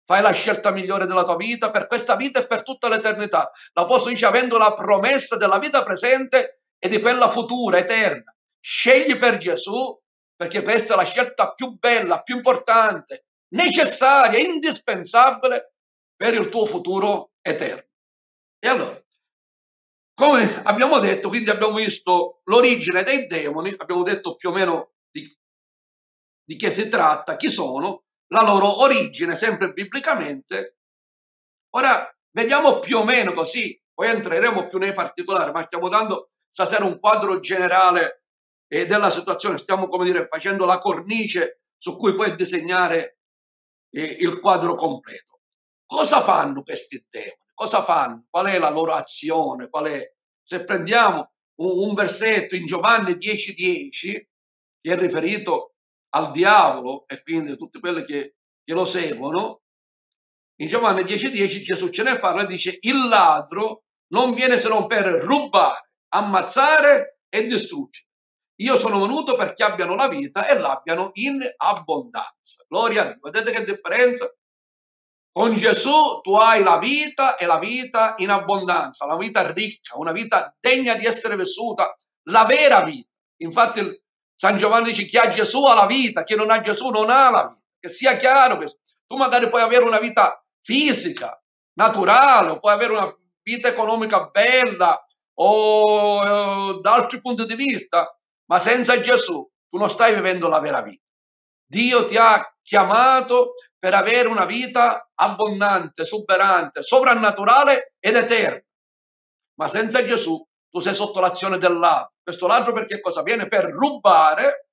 Fai la scelta migliore della tua vita per questa vita e per tutta l'eternità. L'Apostolo dice avendo la promessa della vita presente e di quella futura, eterna. Scegli per Gesù perché questa è la scelta più bella, più importante, necessaria, indispensabile per il tuo futuro eterno. E allora, come abbiamo detto, quindi abbiamo visto l'origine dei demoni, abbiamo detto più o meno di, di che si tratta, chi sono, la loro origine, sempre biblicamente. Ora vediamo più o meno così, poi entreremo più nei particolari, ma stiamo dando stasera un quadro generale eh, della situazione, stiamo come dire facendo la cornice su cui puoi disegnare eh, il quadro completo. Cosa fanno questi demoni? Cosa fanno? Qual è la loro azione? Qual è? Se prendiamo un, un versetto in Giovanni 10:10 10, che è riferito al diavolo e quindi a tutti quelli che, che lo seguono, in Giovanni 10:10 10, Gesù ce ne parla e dice il ladro non viene se non per rubare, ammazzare e distruggere. Io sono venuto perché abbiano la vita e l'abbiano in abbondanza. Gloria a Dio. Vedete che differenza? Con Gesù tu hai la vita e la vita in abbondanza, la vita ricca, una vita degna di essere vissuta, la vera vita. Infatti San Giovanni dice chi ha Gesù ha la vita, chi non ha Gesù non ha la vita. Che sia chiaro questo. Tu magari puoi avere una vita fisica, naturale, puoi avere una vita economica bella o eh, da altri punti di vista, ma senza Gesù tu non stai vivendo la vera vita. Dio ti ha chiamato per avere una vita abbondante, superante, sovrannaturale ed eterna. Ma senza Gesù tu sei sotto l'azione del ladro. Questo ladro perché cosa? Viene per rubare,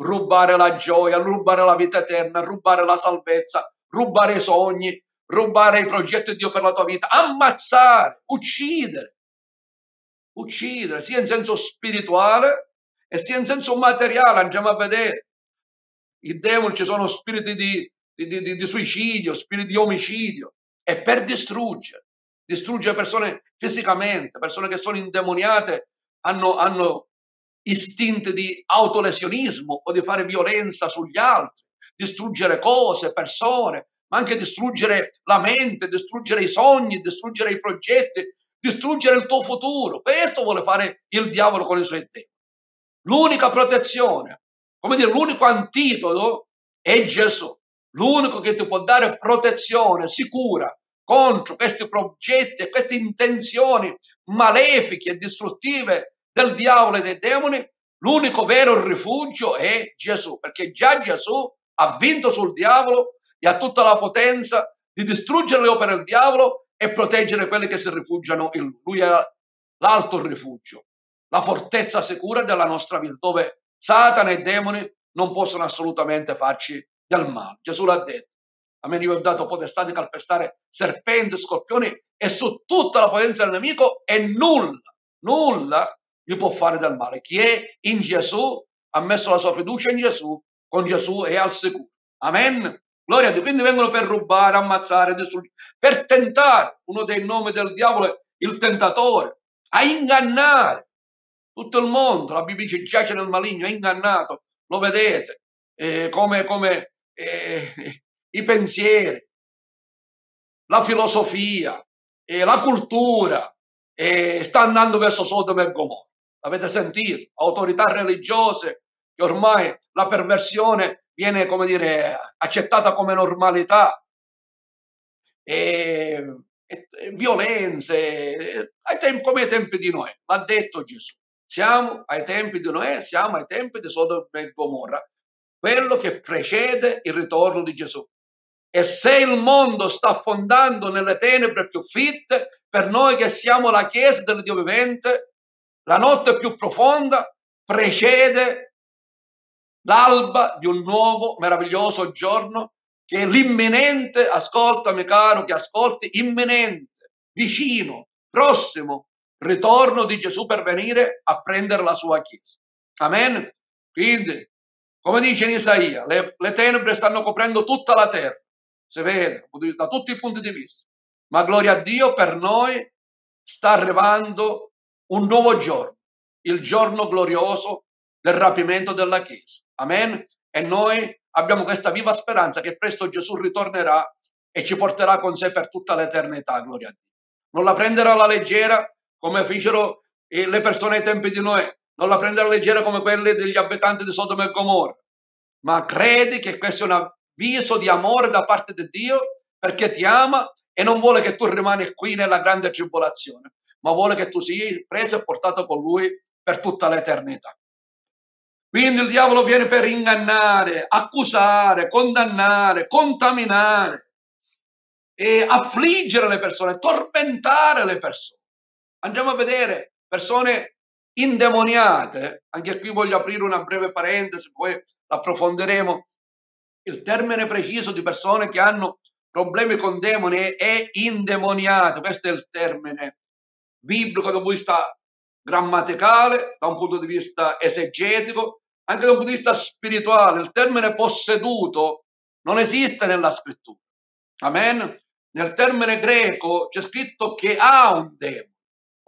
rubare la gioia, rubare la vita eterna, rubare la salvezza, rubare i sogni, rubare i progetti di Dio per la tua vita, ammazzare, uccidere, uccidere sia in senso spirituale e sia in senso materiale. Andiamo a vedere. I demoni ci sono spiriti di, di, di, di suicidio, spiriti di omicidio e per distruggere, distruggere persone fisicamente, persone che sono indemoniate, hanno, hanno istinti di autolesionismo o di fare violenza sugli altri, distruggere cose, persone, ma anche distruggere la mente, distruggere i sogni, distruggere i progetti, distruggere il tuo futuro. Questo vuole fare il diavolo con i suoi tempi. L'unica protezione, come dire, l'unico antidoto è Gesù. L'unico che ti può dare protezione sicura contro questi progetti e queste intenzioni malefiche e distruttive del diavolo e dei demoni, l'unico vero rifugio è Gesù, perché già Gesù ha vinto sul diavolo e ha tutta la potenza di distruggere le opere del diavolo e proteggere quelli che si rifugiano in lui. È l'alto rifugio, la fortezza sicura della nostra vita, dove Satana e i demoni non possono assolutamente farci del male. Gesù l'ha detto. A me io ho dato potestà di calpestare serpenti, scorpioni e su tutta la potenza del nemico e nulla, nulla gli può fare del male. Chi è in Gesù ha messo la sua fiducia in Gesù, con Gesù è al sicuro. Amen. Gloria a Dio. Quindi vengono per rubare, ammazzare, distruggere, per tentare. Uno dei nomi del diavolo il tentatore, a ingannare tutto il mondo. La dice giace nel maligno, è ingannato. Lo vedete eh, come, come eh, i pensieri, la filosofia, eh, la cultura sta andando verso Sodoma e Gomorra. Avete sentito? Autorità religiose che ormai la perversione viene, come dire, accettata come normalità. E, e, e violenze, ai tempi, come ai tempi di Noè, l'ha detto Gesù. Siamo ai tempi di Noè, siamo ai tempi di Sodoma e Gomorra, quello che precede il ritorno di Gesù. E se il mondo sta affondando nelle tenebre più fitte, per noi che siamo la Chiesa del Dio vivente, la notte più profonda precede l'alba di un nuovo meraviglioso giorno che l'imminente, ascoltami caro che ascolti, imminente, vicino, prossimo ritorno di Gesù per venire a prendere la sua Chiesa. Amen? Quindi, come dice in Isaia, le, le tenebre stanno coprendo tutta la terra, si vede da tutti i punti di vista, ma gloria a Dio per noi sta arrivando un nuovo giorno, il giorno glorioso del rapimento della Chiesa. Amen. E noi abbiamo questa viva speranza che presto Gesù ritornerà e ci porterà con sé per tutta l'eternità, gloria a Dio. Non la prenderà alla leggera come fecero le persone ai tempi di Noè, non la prenderà alla leggera come quelle degli abitanti di Sodoma e Gomorra, ma credi che questo è un avviso di amore da parte di Dio perché ti ama e non vuole che tu rimani qui nella grande tribolazione, ma vuole che tu sia preso e portato con lui per tutta l'eternità. Quindi il diavolo viene per ingannare, accusare, condannare, contaminare e affliggere le persone, tormentare le persone. Andiamo a vedere persone indemoniate, anche qui voglio aprire una breve parentesi, poi approfondiremo, il termine preciso di persone che hanno problemi con demoni è, indemoniato, questo è il termine biblico da un punto di vista grammaticale, da un punto di vista esegetico, anche da un punto di vista spirituale. Il termine posseduto non esiste nella scrittura. Amen? Nel termine greco c'è scritto che ha un demone.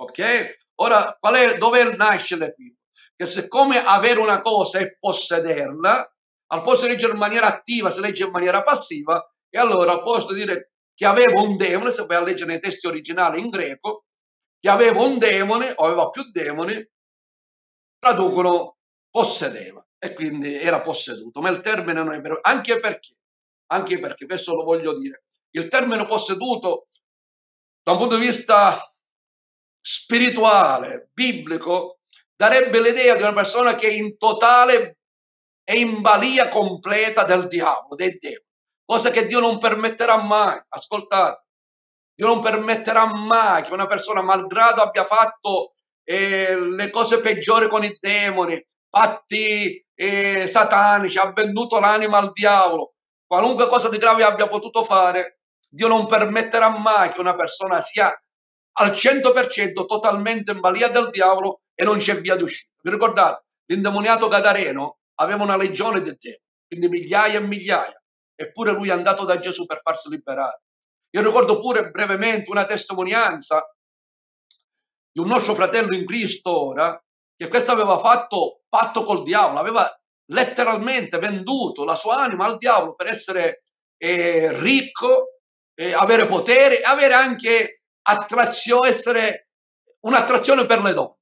Ok? Ora, qual è, dove nasce l'equivoco? Che siccome avere una cosa è possederla, al posto di leggere in maniera attiva si legge in maniera passiva, e allora al posto di dire che avevo un demone, se vai a leggere nei testi originali in greco, che aveva un demone o aveva più demoni, traducono possedeva e quindi era posseduto, ma il termine non è vero, anche perché, anche perché, questo lo voglio dire, il termine posseduto da un punto di vista spirituale, biblico, darebbe l'idea di una persona che è in totale e in balia completa del diavolo, dei demoni, cosa che Dio non permetterà mai. Ascoltate, Dio non permetterà mai che una persona, malgrado abbia fatto eh, le cose peggiori con i demoni, fatti eh, satanici, ha venduto l'anima al diavolo, qualunque cosa di grave abbia potuto fare, Dio non permetterà mai che una persona sia al 100% totalmente in balia del diavolo e non c'è via d'uscita. Vi ricordate? L'indemoniato Gadareno aveva una legione di demoni, quindi migliaia e migliaia, eppure lui è andato da Gesù per farsi liberare. Io ricordo pure brevemente una testimonianza di un nostro fratello in Cristo ora, che questo aveva fatto patto col diavolo, aveva letteralmente venduto la sua anima al diavolo per essere eh, ricco, eh, avere potere e avere anche attrazione, essere un'attrazione per le donne.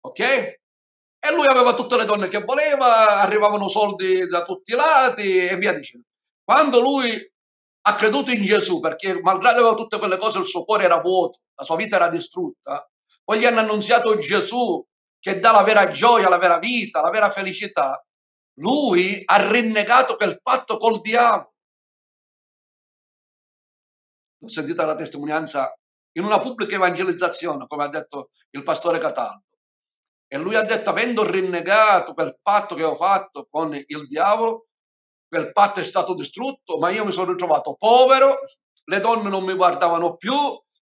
Ok? E lui aveva tutte le donne che voleva, arrivavano soldi da tutti i lati e via dicendo. Quando lui ha creduto in Gesù, perché malgrado aveva tutte quelle cose, il suo cuore era vuoto, la sua vita era distrutta, poi gli hanno annunziato Gesù che dà la vera gioia, la vera vita, la vera felicità. Lui ha rinnegato quel patto col diavolo. Ho sentito la testimonianza in una pubblica evangelizzazione, come ha detto il pastore Cataldo. E lui ha detto, avendo rinnegato quel patto che ho fatto con il diavolo, quel patto è stato distrutto, ma io mi sono ritrovato povero, le donne non mi guardavano più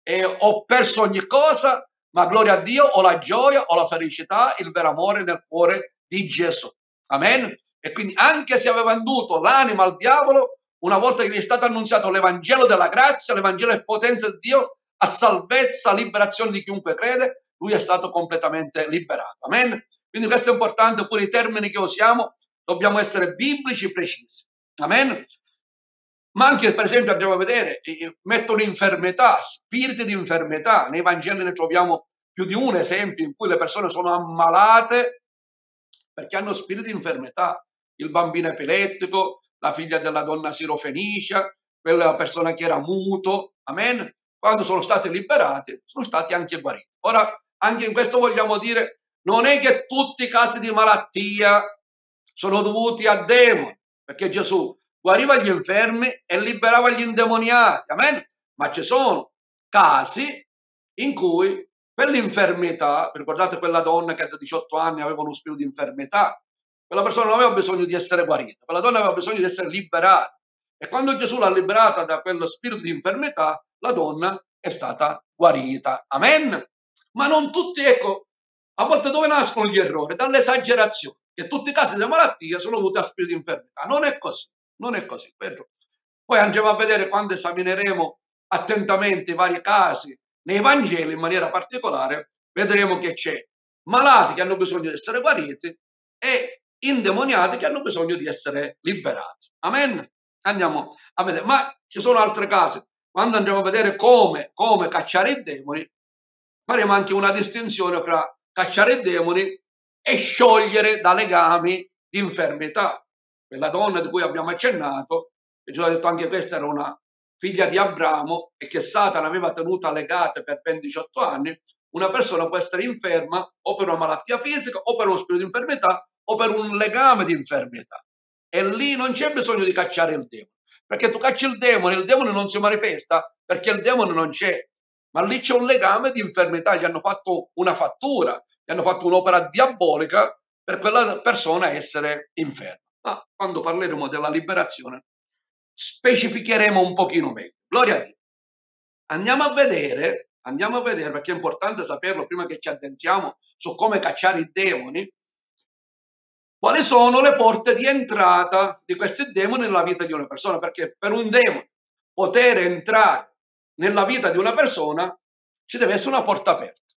e ho perso ogni cosa, ma gloria a Dio, ho la gioia, ho la felicità, il vero amore nel cuore di Gesù. Amen. E quindi anche se aveva venduto l'anima al diavolo, una volta che gli è stato annunziato l'Evangelo della grazia, l'Evangelo è potenza di Dio, a salvezza, liberazione di chiunque crede, lui è stato completamente liberato. Amen. Quindi questo è importante, pure i termini che usiamo dobbiamo essere biblici precisi. Amen. Ma anche, per esempio, andiamo a vedere, mettono infermità, spiriti di infermità. Nei Vangeli ne troviamo più di un esempio in cui le persone sono ammalate perché hanno spiriti di infermità. Il bambino epilettico, la figlia della donna sirofenicia, quella persona che era muto. Amen. Quando sono stati liberati, sono stati anche guariti. Ora, anche in questo vogliamo dire, non è che tutti i casi di malattia sono dovuti a demoni, perché Gesù guariva gli infermi e liberava gli indemoniati. Amen? Ma ci sono casi in cui quell'infermità, ricordate quella donna che da 18 anni aveva uno spirito di infermità, quella persona non aveva bisogno di essere guarita, quella donna aveva bisogno di essere liberata. E quando Gesù l'ha liberata da quello spirito di infermità, la donna è stata guarita. Amen? Ma non tutti, ecco, a volte dove nascono gli errori? Dall'esagerazione, che tutti i casi di malattia sono dovuti a spiriti di infermità. Non è così. Non è così, vero? Poi andremo a vedere quando esamineremo attentamente i vari casi nei Vangeli in maniera particolare, vedremo che c'è malati che hanno bisogno di essere guariti e indemoniati che hanno bisogno di essere liberati. Amen? Andiamo a vedere. Ma ci sono altre casi. Quando andremo a vedere come, come cacciare i demoni, faremo anche una distinzione fra cacciare i demoni e sciogliere da legami di infermità quella donna di cui abbiamo accennato, e Gesù ha detto anche questa era una figlia di Abramo e che Satana aveva tenuta legata per ben 18 anni, una persona può essere inferma o per una malattia fisica o per uno spirito di infermità o per un legame di infermità. E lì non c'è bisogno di cacciare il demone, perché tu cacci il demone, il demone non si manifesta perché il demone non c'è, ma lì c'è un legame di infermità, gli hanno fatto una fattura, e hanno fatto un'opera diabolica per quella persona essere inferma. Ma quando parleremo della liberazione specificheremo un pochino meglio. Gloria a Dio. Andiamo a vedere, andiamo a vedere perché è importante saperlo prima che ci addentriamo su come cacciare i demoni. Quali sono le porte di entrata di questi demoni nella vita di una persona? Perché per un demone poter entrare nella vita di una persona ci deve essere una porta aperta.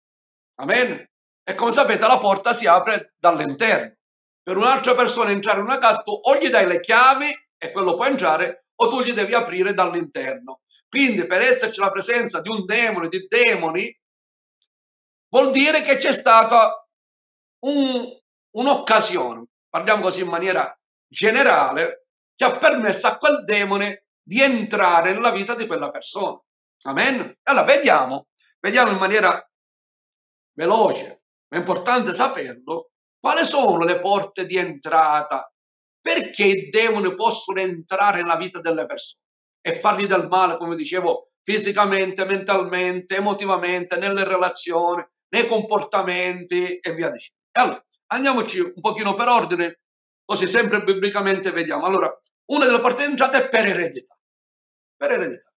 Amen. E come sapete la porta si apre dall'interno. Per un'altra persona entrare in una casa tu o gli dai le chiavi e quello può entrare o tu gli devi aprire dall'interno. Quindi per esserci la presenza di un demone, di demoni, vuol dire che c'è stata un, un'occasione, parliamo così in maniera generale, che ha permesso a quel demone di entrare nella vita di quella persona. Amen? Allora vediamo, vediamo in maniera veloce, ma è importante saperlo, quali sono le porte di entrata, perché i demoni possono entrare nella vita delle persone e fargli del male, come dicevo, fisicamente, mentalmente, emotivamente, nelle relazioni, nei comportamenti e via dicendo. Allora, andiamoci un pochino per ordine, così sempre biblicamente vediamo. Allora, una delle porte di è per eredità. Per eredità.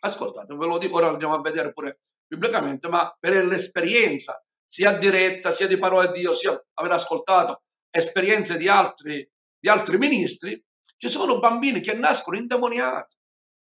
Ascoltate, ve lo dico, ora andiamo a vedere pure biblicamente, ma per l'esperienza, sia diretta, sia di parola di Dio, sia aver ascoltato esperienze di altri, di altri ministri, ci sono bambini che nascono indemoniati.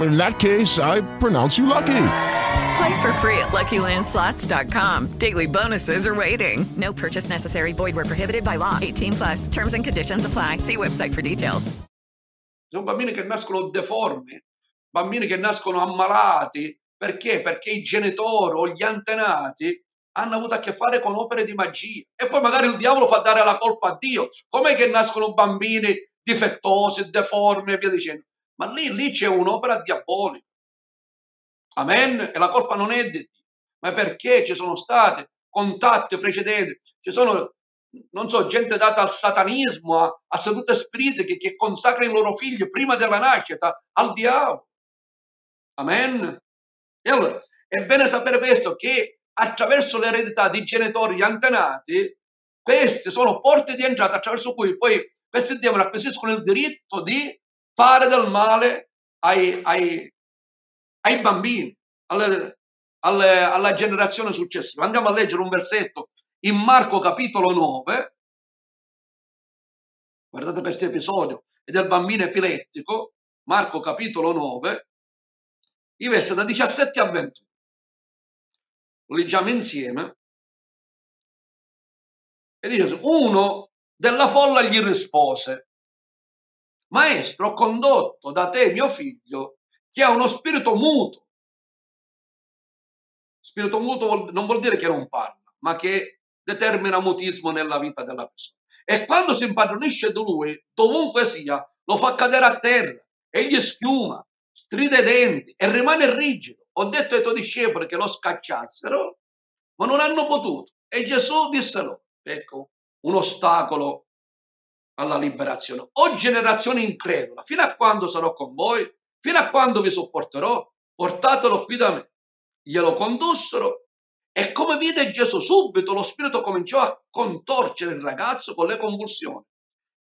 In that case, I pronounce you lucky. Play for free at LuckyLandSlots.com. Daily bonuses are waiting. No purchase necessary. Void where prohibited by law. 18 plus. Terms and conditions apply. See website for details. Sono bambini che nascono deformi, bambini che nascono ammalati. Perché? Perché i genitori o gli antenati hanno avuto a che fare con opere di magia. E poi magari il diavolo fa dare la colpa a Dio. Com'è che nascono bambini difettosi, deformi e via dicendo? Ma lì, lì c'è un'opera diabolica. Amen? E la colpa non è di Dio, ma perché ci sono stati contatti precedenti, ci sono, non so, gente data al satanismo, a, a sedute spiritiche che consacra i loro figli prima della nascita al diavolo. Amen? E allora, è bene sapere questo, che attraverso l'eredità di genitori di antenati, queste sono porte di entrata attraverso cui poi questi demoni acquisiscono il diritto di fare del male ai, ai, ai bambini, alle, alle, alla generazione successiva. Andiamo a leggere un versetto in Marco capitolo 9. Guardate questo episodio, è del bambino epilettico, Marco capitolo 9, i versi da 17 a 21. Lo leggiamo insieme. E dice, uno della folla gli rispose, Maestro, ho condotto da te mio figlio che ha uno spirito muto. Spirito muto non vuol dire che non parla, ma che determina mutismo nella vita della persona. E quando si impadronisce di lui, dovunque sia, lo fa cadere a terra, egli schiuma, stride i denti e rimane rigido. Ho detto ai tuoi discepoli che lo scacciassero, ma non hanno potuto. E Gesù disse loro, ecco, un ostacolo alla liberazione. O generazione incredula, fino a quando sarò con voi? Fino a quando vi sopporterò? Portatelo qui da me. Glielo condussero e come vide Gesù subito lo spirito cominciò a contorcere il ragazzo con le convulsioni.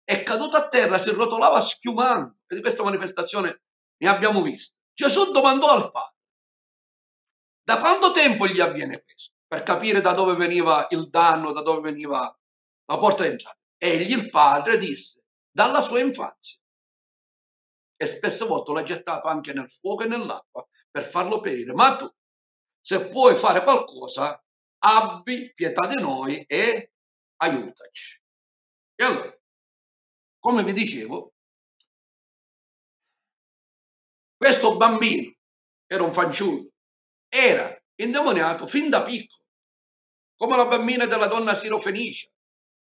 È caduto a terra, si rotolava schiumando. E di questa manifestazione ne abbiamo visto. Gesù domandò al padre, da quanto tempo gli avviene questo? Per capire da dove veniva il danno, da dove veniva la porta d'entrata. Egli, il padre, disse, dalla sua infanzia. E spesse volte l'ha gettato anche nel fuoco e nell'acqua per farlo perire. Ma tu, se puoi fare qualcosa, abbi pietà di noi e aiutaci. E allora, come vi dicevo, questo bambino era un fanciullo, era indemoniato fin da piccolo, come la bambina della donna sirofenicia.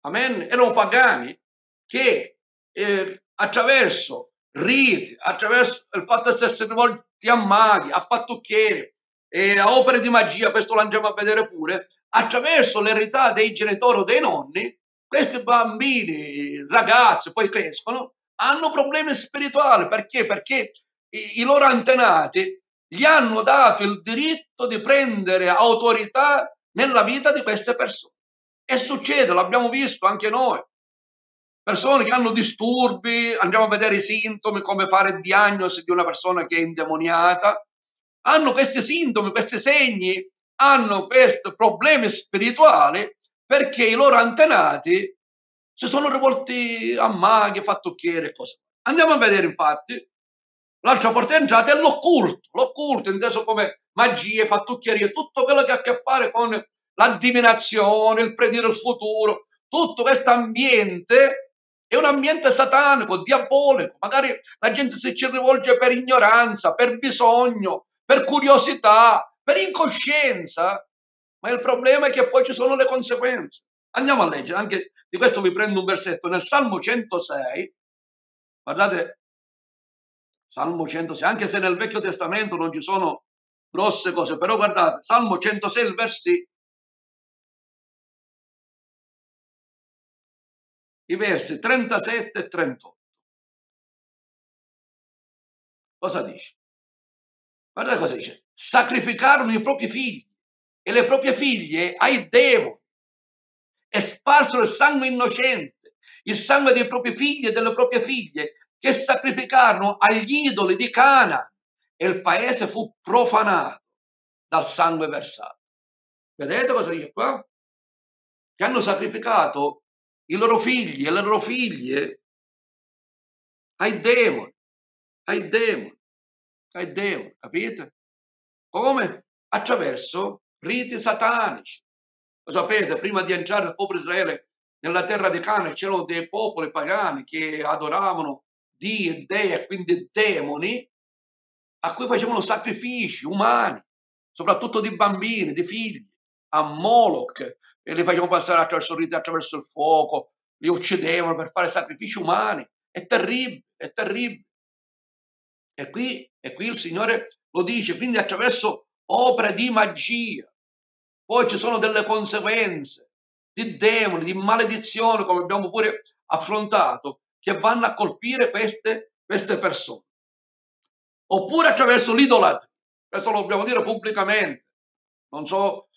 Amen? Erano pagani che eh, attraverso riti, attraverso il fatto di essersi rivolti a maghi, a fattucchieri e a opere di magia, questo lo andiamo a vedere pure, attraverso l'eredità dei genitori o dei nonni, questi bambini, ragazzi, poi crescono, hanno problemi spirituali. Perché? Perché i, i loro antenati gli hanno dato il diritto di prendere autorità nella vita di queste persone. E succede, l'abbiamo visto anche noi. Persone che hanno disturbi, andiamo a vedere i sintomi, come fare diagnosi di una persona che è indemoniata, hanno questi sintomi, questi segni, hanno questi problemi spirituali perché i loro antenati si sono rivolti a maghi, fattucchieri e cose. Andiamo a vedere infatti L'altra porta d'entrata è l'occulto, l'occulto inteso come magie, fattucchierie, tutto quello che ha a che fare con la divinazione, il predire il futuro, tutto questo ambiente è un ambiente satanico, diabolico. Magari la gente si ci rivolge per ignoranza, per bisogno, per curiosità, per incoscienza, ma il problema è che poi ci sono le conseguenze. Andiamo a leggere, anche di questo vi prendo un versetto, nel Salmo 106, guardate Salmo 106, anche se nel Vecchio Testamento non ci sono grosse cose, però guardate, Salmo 106, il versi, i versi 37 e 38. Cosa dice? Guardate cosa dice. Sacrificarono i propri figli e le proprie figlie ai demoni e sparsero il sangue innocente, il sangue dei propri figli e delle proprie figlie che sacrificarono agli idoli di Cana e il paese fu profanato dal sangue versato. Vedete cosa dice qua? Che hanno sacrificato i loro figli e le loro figlie ai demoni, ai demoni, ai demoni, capite? Come? Attraverso riti satanici. Lo sapete, prima di entrare il popolo Israele nella terra di Cana c'erano dei popoli pagani che adoravano Dio e dei quindi demoni a cui facevano sacrifici umani, soprattutto di bambini, di figli, a Moloch e li facevano passare attraverso il rito, attraverso il fuoco, li uccidevano per fare sacrifici umani. È terribile, è terribile. E qui, e qui il Signore lo dice, quindi attraverso opere di magia. Poi ci sono delle conseguenze di demoni, di maledizione, come abbiamo pure affrontato, che vanno a colpire queste, queste persone. Oppure attraverso l'idolatria. Questo lo dobbiamo dire pubblicamente. Non so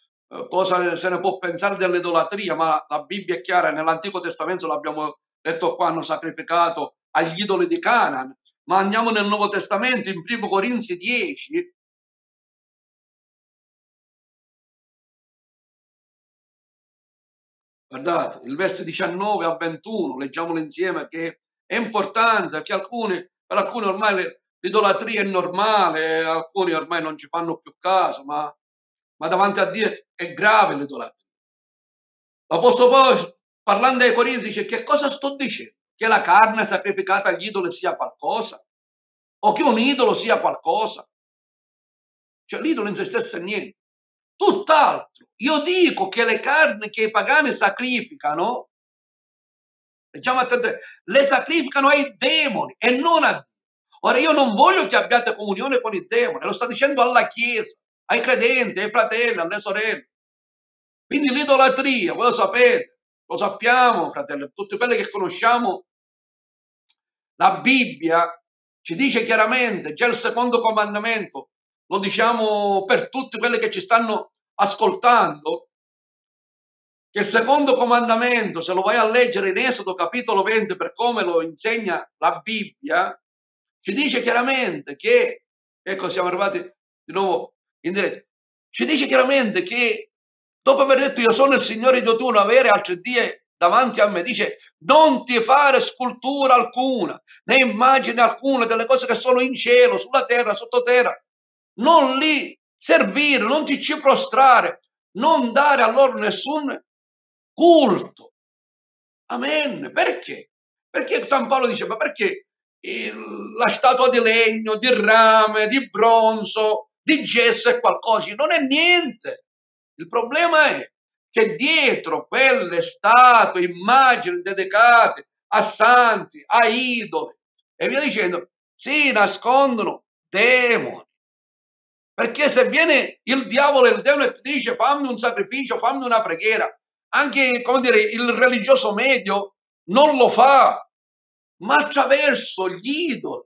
cosa se ne può pensare dell'idolatria, ma la Bibbia è chiara, nell'Antico Testamento l'abbiamo detto qua, hanno sacrificato agli idoli di Canaan, ma andiamo nel Nuovo Testamento, in 1 Corinzi 10, Guardate, il verso 19 a 21, leggiamolo insieme, che è importante, che alcuni, per alcuni ormai l'idolatria è normale, alcuni ormai non ci fanno più caso, ma, ma davanti a Dio è grave l'idolatria. L'Apostolo Paolo, parlando ai Corinzi, dice che cosa sto dicendo? Che la carne sacrificata agli idoli sia qualcosa? O che un idolo sia qualcosa? Cioè l'idolo in se stesso è niente. Tutt'altro, io dico che le carni che i pagani sacrificano, le sacrificano ai demoni e non a Dio. Ora io non voglio che abbiate comunione con i demoni, lo sto dicendo alla Chiesa, ai credenti, ai fratelli, alle sorelle. Quindi l'idolatria, voi lo sapete, lo sappiamo, fratelli, tutti quelli che conosciamo la Bibbia ci dice chiaramente, già il secondo comandamento, lo diciamo per tutti quelli che ci stanno ascoltando, che il secondo comandamento, se lo vai a leggere in Esodo capitolo 20 per come lo insegna la Bibbia, ci dice chiaramente che, ecco siamo arrivati di nuovo in diretto, ci dice chiaramente che dopo aver detto io sono il Signore Dio tuo, avere altri Dio davanti a me, dice non ti fare scultura alcuna, né immagine alcuna delle cose che sono in cielo, sulla terra, sottoterra, non li servire, non ti ci prostrare, non dare a loro nessun culto. Amen. Perché? Perché San Paolo dice, ma perché il- la statua di legno, di rame, di bronzo, di gesso è qualcosa? Non è niente. Il problema è che dietro quelle statue, immagini dedicate a santi, a idoli e via dicendo, si nascondono demoni. Perché se viene il diavolo e il demone e ti dice fammi un sacrificio, fammi una preghiera, anche come dire, il religioso medio non lo fa, ma attraverso gli idoli.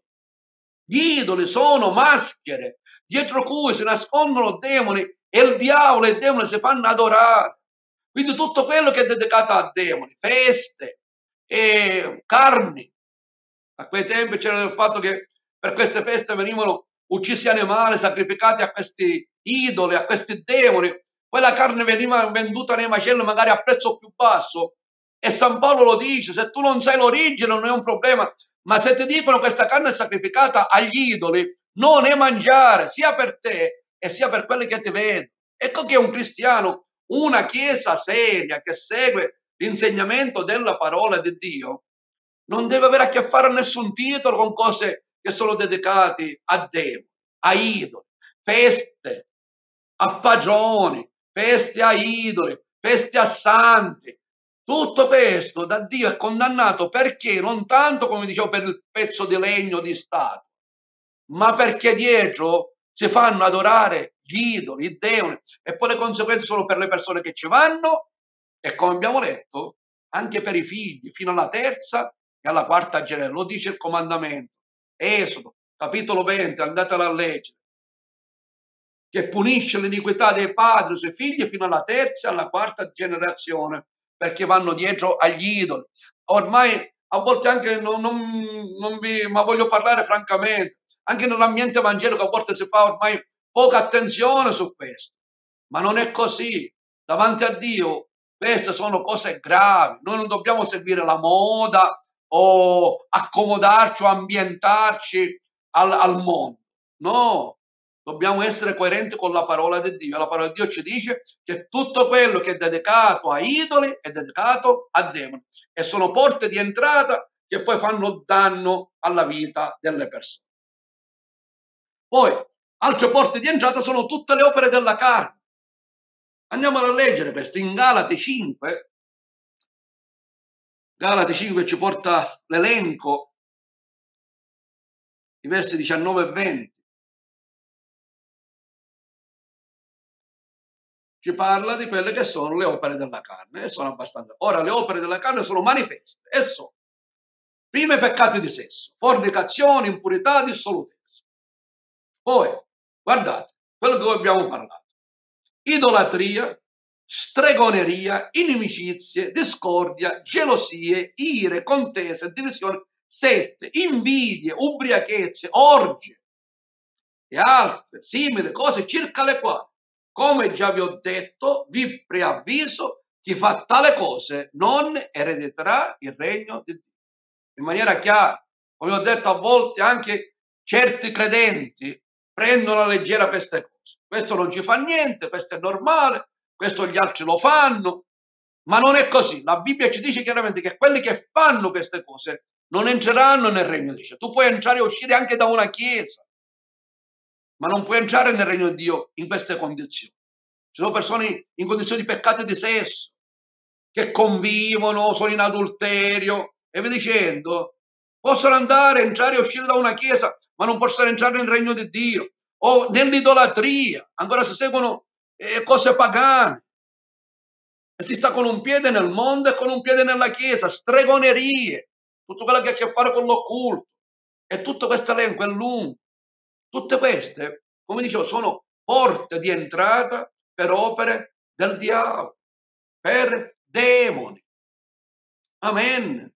Gli idoli sono maschere dietro cui si nascondono demoni e il diavolo e il demone si fanno adorare. Quindi tutto quello che è dedicato a demoni, feste, e carni. A quei tempi c'era il fatto che per queste feste venivano uccisi animali sacrificati a questi idoli, a questi demoni. Poi la carne veniva venduta nei macelli magari a prezzo più basso. E San Paolo lo dice, se tu non sai l'origine non è un problema, ma se ti dicono questa carne è sacrificata agli idoli, non è mangiare sia per te e sia per quelli che ti vedono. Ecco che un cristiano, una chiesa seria che segue l'insegnamento della parola di Dio, non deve avere a che fare nessun titolo con cose che sono dedicate a Dio, a idoli, feste, a pagioni, feste a idoli, feste a santi. Tutto questo da Dio è condannato perché non tanto, come dicevo, per il pezzo di legno di Stato, ma perché dietro si fanno adorare gli idoli, i demoni, e poi le conseguenze sono per le persone che ci vanno e come abbiamo letto, anche per i figli, fino alla terza e alla quarta generazione. Lo dice il comandamento. Esodo, capitolo 20, andatela a leggere. Che punisce l'iniquità dei padri sui figli fino alla terza e alla quarta generazione, perché vanno dietro agli idoli. Ormai a volte anche non, non- non vi, ma voglio parlare francamente, anche nell'ambiente evangelico a volte si fa ormai poca attenzione su questo, ma non è così. Davanti a Dio queste sono cose gravi. Noi non dobbiamo seguire la moda o accomodarci o ambientarci al, al mondo. No, dobbiamo essere coerenti con la parola di Dio. La parola di Dio ci dice che tutto quello che è dedicato a idoli è dedicato a demoni e sono porte di entrata che poi fanno danno alla vita delle persone. Poi, altre porte di entrata sono tutte le opere della carne. Andiamo a leggere questo in Galati 5. Galati 5 ci porta l'elenco, i versi 19 e 20. Ci parla di quelle che sono le opere della carne e sono abbastanza. Ora, le opere della carne sono manifeste e sono prima peccati di sesso, fornicazione, impurità, dissolutezza. Poi, guardate, quello di cui abbiamo parlato idolatria, stregoneria, inimicizie, discordia, gelosie, ire, contese, divisioni, sette, invidie, ubriachezze, orgie e altre simili cose circa le quali, come già vi ho detto, vi preavviso, chi fa tale cose non erediterà il regno di Dio. In maniera chiara, come ho detto a volte anche certi credenti prendono leggera queste cose. Questo non ci fa niente, questo è normale, questo gli altri lo fanno, ma non è così. La Bibbia ci dice chiaramente che quelli che fanno queste cose non entreranno nel regno di Dio. Tu puoi entrare e uscire anche da una chiesa, ma non puoi entrare nel regno di Dio in queste condizioni. Ci sono persone in condizioni di peccato e di sesso, che convivono, sono in adulterio e via dicendo. Possono andare, entrare e uscire da una chiesa, ma non possono entrare nel regno di Dio. O nell'idolatria, ancora si seguono eh, cose pagane. E si sta con un piede nel mondo e con un piede nella chiesa, stregonerie, tutto quello che ha a che fare con l'occulto. E tutto questo elenco è lungo. Tutte queste, come dicevo, sono porte di entrata per opere del diavolo, per demoni. Amen.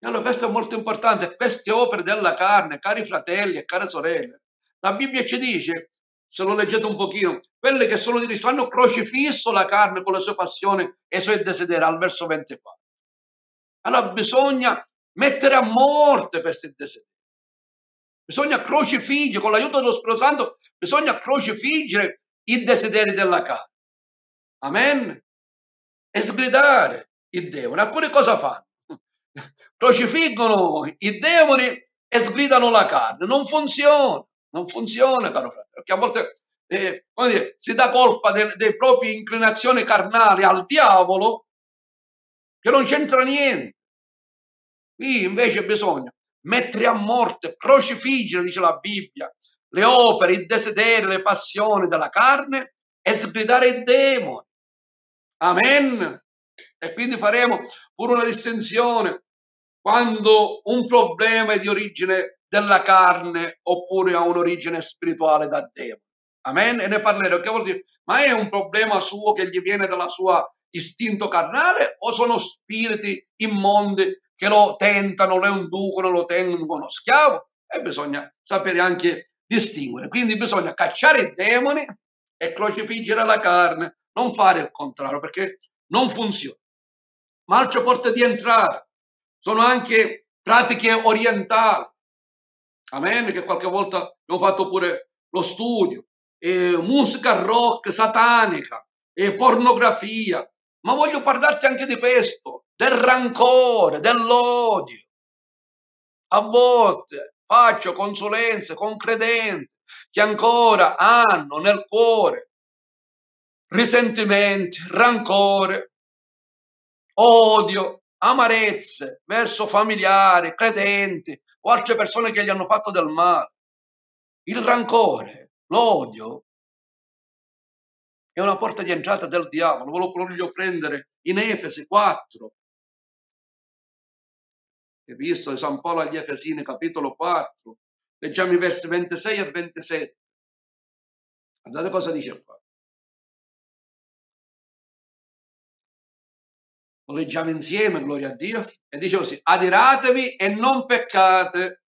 E allora questo è molto importante, queste opere della carne, cari fratelli e care sorelle, la Bibbia ci dice, se lo leggete un pochino, quelle che sono di Cristo hanno crocifisso la carne con le sue passioni e i suoi desideri, al verso 24. Allora bisogna mettere a morte questi desideri. Bisogna crocifiggere, con l'aiuto dello Spirito Santo, bisogna crocifiggere i desideri della carne. Amen? E sgridare i demoni. Alcune cosa fanno? Crocifiggono i demoni e sgridano la carne. Non funziona, non funziona, caro fratello, perché a volte eh, dire, si dà colpa delle, delle proprie inclinazioni carnali al diavolo che non c'entra niente. Qui invece bisogna mettere a morte, crocifiggere, dice la Bibbia, le opere, i desideri, le passioni della carne e sgridare i demoni. Amen. E quindi faremo pure una distinzione quando un problema è di origine della carne oppure ha un'origine spirituale da demone. Amen. E ne parleremo. Che vuol dire? Ma è un problema suo che gli viene dalla sua istinto carnale o sono spiriti immondi che lo tentano, lo inducono, lo tengono schiavo? E bisogna sapere anche distinguere. Quindi bisogna cacciare i demoni e crocifiggere la carne, non fare il contrario perché non funziona. Ma altre porte di entrata sono anche pratiche orientali. Amen, che qualche volta abbiamo fatto pure lo studio. E musica rock satanica e pornografia. Ma voglio parlarti anche di questo, del rancore, dell'odio. A volte faccio consulenze con credenti che ancora hanno nel cuore risentimenti, rancore, odio, amarezze verso familiari, credenti o altre persone che gli hanno fatto del male. Il rancore, l'odio è una porta di entrata del diavolo. Ve lo voglio prendere in Efesi 4. Hai visto San Paolo agli Efesini, capitolo 4. Leggiamo i versi 26 e 27. Guardate cosa dice qua. Lo leggiamo insieme, gloria a Dio. E dice così, adiratevi e non peccate.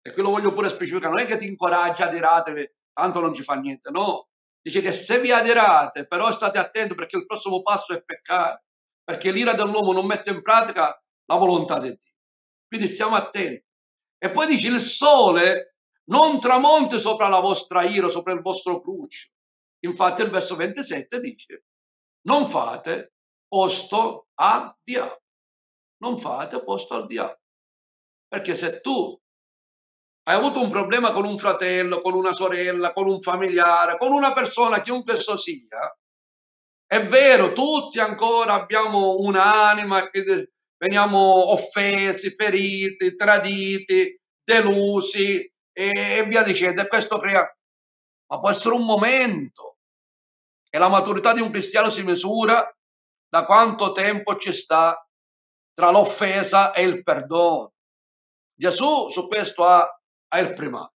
E qui lo voglio pure specificare, non è che ti incoraggia, adiratevi, tanto non ci fa niente, no. Dice che se vi adirate, però state attenti perché il prossimo passo è peccare, perché l'ira dell'uomo non mette in pratica la volontà di Dio. Quindi stiamo attenti. E poi dice il sole non tramonti sopra la vostra ira, sopra il vostro cruccio. Infatti il verso 27 dice, non fate posto a diavolo. Non fate posto al diavolo. Perché se tu hai avuto un problema con un fratello, con una sorella, con un familiare, con una persona, chiunque esso sia, è vero, tutti ancora abbiamo un'anima che veniamo offesi, feriti, traditi, delusi e, via dicendo. E questo crea... Ma può essere un momento. E la maturità di un cristiano si misura da quanto tempo ci sta tra l'offesa e il perdono. Gesù su questo ha, ha il primato.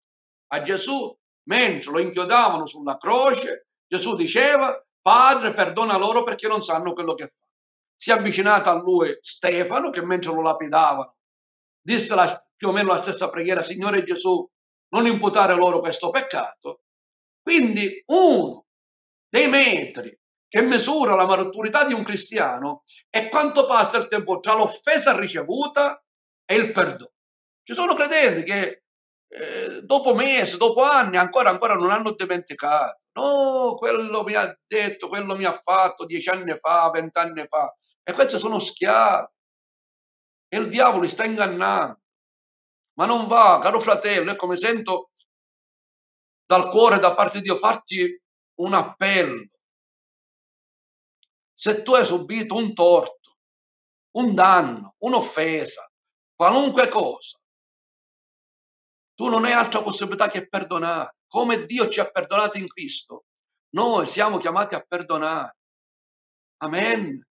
A Gesù, mentre lo inchiodavano sulla croce, Gesù diceva, Padre, perdona loro perché non sanno quello che fanno. Si è avvicinato a lui Stefano, che mentre lo lapidavano, disse la, più o meno la stessa preghiera, Signore Gesù, non imputare loro questo peccato. Quindi uno dei metri che misura la maturità di un cristiano è quanto passa il tempo tra l'offesa ricevuta e il perdono. Ci sono credenti che eh, dopo mesi, dopo anni, ancora, ancora non hanno dimenticato. No, quello mi ha detto, quello mi ha fatto dieci anni fa, vent'anni fa. E questi sono schiavi. E il diavolo li sta ingannando. Ma non va, caro fratello, ecco, mi sento dal cuore, da parte di Dio, farti un appello se tu hai subito un torto, un danno, un'offesa, qualunque cosa, tu non hai altra possibilità che perdonare. Come Dio ci ha perdonato in Cristo, noi siamo chiamati a perdonare. Amen.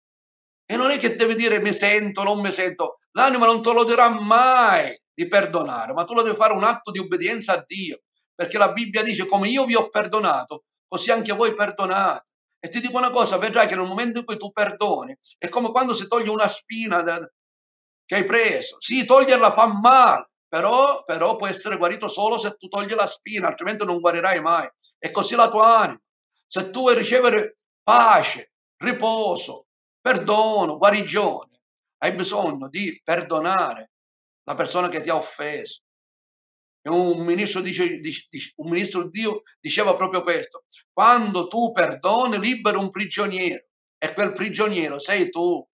E non è che devi dire mi sento, non mi sento. L'anima non te lo dirà mai di perdonare, ma tu lo devi fare un atto di obbedienza a Dio. Perché la Bibbia dice come io vi ho perdonato, così anche voi perdonate. E ti dico una cosa, vedrai che nel momento in cui tu perdoni, è come quando si toglie una spina da, che hai preso. Sì, toglierla fa male, però, però può essere guarito solo se tu togli la spina, altrimenti non guarirai mai. E così la tua anima. Se tu vuoi ricevere pace, riposo, perdono, guarigione, hai bisogno di perdonare la persona che ti ha offeso. Un ministro, dice, dice, un ministro di Dio diceva proprio questo. Quando tu perdoni, liberi un prigioniero. E quel prigioniero sei tu.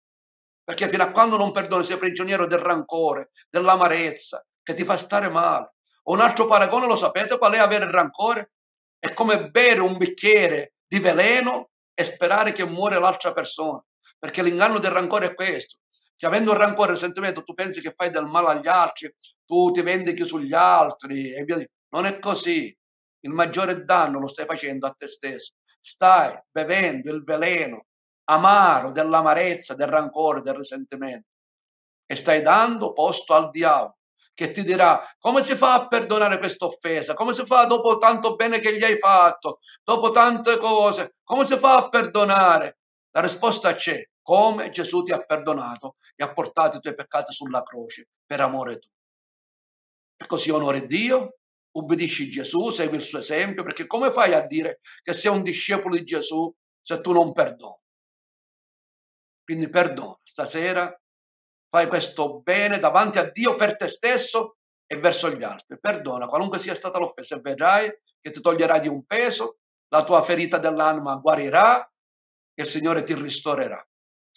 Perché fino a quando non perdoni sei prigioniero del rancore, dell'amarezza, che ti fa stare male. Un altro paragone lo sapete qual è avere il rancore? È come bere un bicchiere di veleno e sperare che muore l'altra persona. Perché l'inganno del rancore è questo. Che avendo rancore e il sentimento tu pensi che fai del male agli altri, tu ti vendichi sugli altri e via di... Non è così. Il maggiore danno lo stai facendo a te stesso. Stai bevendo il veleno amaro dell'amarezza, del rancore, del risentimento e stai dando posto al diavolo che ti dirà come si fa a perdonare questa offesa, come si fa dopo tanto bene che gli hai fatto, dopo tante cose, come si fa a perdonare? La risposta c'è, come Gesù ti ha perdonato e ha portato i tuoi peccati sulla croce per amore tuo. E così onore Dio, ubbidisci Gesù, segui il suo esempio, perché come fai a dire che sei un discepolo di Gesù se tu non perdoni? Quindi perdona, stasera fai questo bene davanti a Dio per te stesso e verso gli altri. Perdona qualunque sia stata l'offesa e vedrai che ti toglierai di un peso, la tua ferita dell'anima guarirà e il Signore ti ristorerà.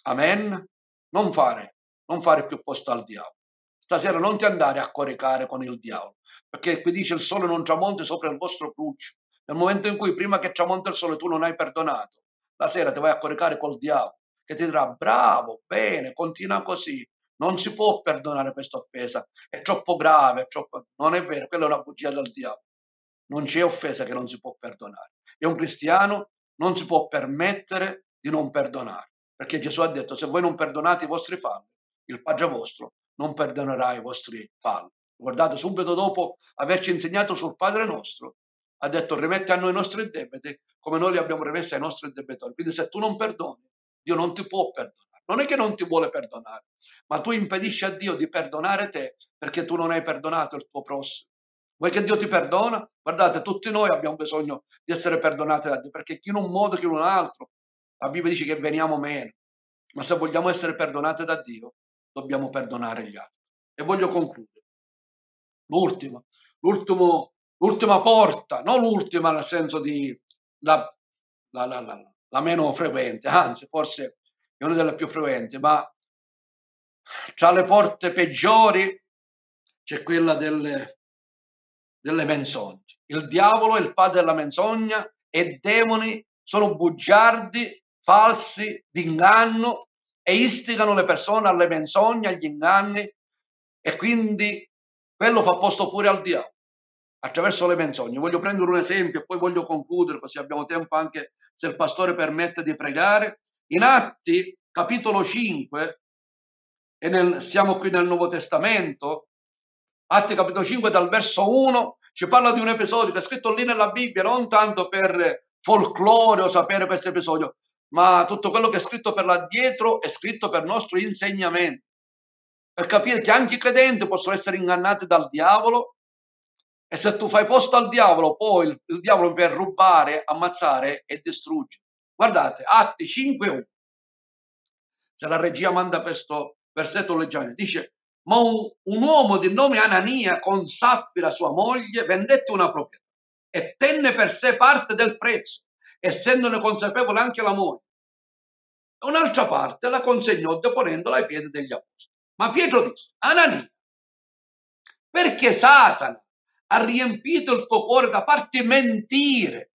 Amen. Non fare, non fare più posto al diavolo. Stasera non ti andare a coricare con il diavolo, perché qui dice il sole non tramonti sopra il vostro cruccio. Nel momento in cui prima che tramonta il sole tu non hai perdonato, la sera ti vai a coricare col diavolo, che ti dirà bravo, bene, continua così. Non si può perdonare questa offesa, è troppo grave, è troppo... non è vero, quella è una bugia del diavolo. Non c'è offesa che non si può perdonare. E un cristiano non si può permettere di non perdonare, perché Gesù ha detto se voi non perdonate i vostri falli, il Padre vostro non perdonerà i vostri falli. Guardate, subito dopo averci insegnato sul Padre nostro, ha detto rimetti a noi i nostri debiti come noi li abbiamo rimessi ai nostri debitori. Quindi se tu non perdoni, Dio non ti può perdonare. Non è che non ti vuole perdonare, ma tu impedisci a Dio di perdonare te perché tu non hai perdonato il tuo prossimo. Vuoi che Dio ti perdona? Guardate, tutti noi abbiamo bisogno di essere perdonati da Dio, perché chi in un modo che in un altro, la Bibbia dice che veniamo meno. Ma se vogliamo essere perdonati da Dio, dobbiamo perdonare gli altri. E voglio concludere. L'ultima, l'ultima porta, non l'ultima nel senso di la, la, la, la meno frequente, anzi forse è una delle più frequenti, ma tra le porte peggiori c'è quella delle, delle menzogne. Il diavolo è il padre della menzogna e demoni sono bugiardi, falsi, d'inganno e istigano le persone alle menzogne, agli inganni e quindi quello fa posto pure al diavolo attraverso le menzogne. Voglio prendere un esempio e poi voglio concludere, così abbiamo tempo anche se il pastore permette di pregare. In Atti, capitolo 5, e nel, siamo qui nel Nuovo Testamento, Atti capitolo 5 dal verso 1, ci parla di un episodio che è scritto lì nella Bibbia, non tanto per folklore o sapere questo episodio, ma tutto quello che è scritto per là dietro è scritto per nostro insegnamento, per capire che anche i credenti possono essere ingannati dal diavolo e se tu fai posto al diavolo, poi il, il diavolo per rubare, ammazzare e distruggere. Guardate, Atti 5.1. Se la regia manda questo versetto leggiamo, dice, ma un, un, uomo di nome Anania con Saffira sua moglie vendette una proprietà e tenne per sé parte del prezzo, essendone consapevole anche la moglie. Un'altra parte la consegnò deponendola ai piedi degli apostoli. Ma Pietro disse, Anania, perché Satana ha riempito il tuo cuore da farti mentire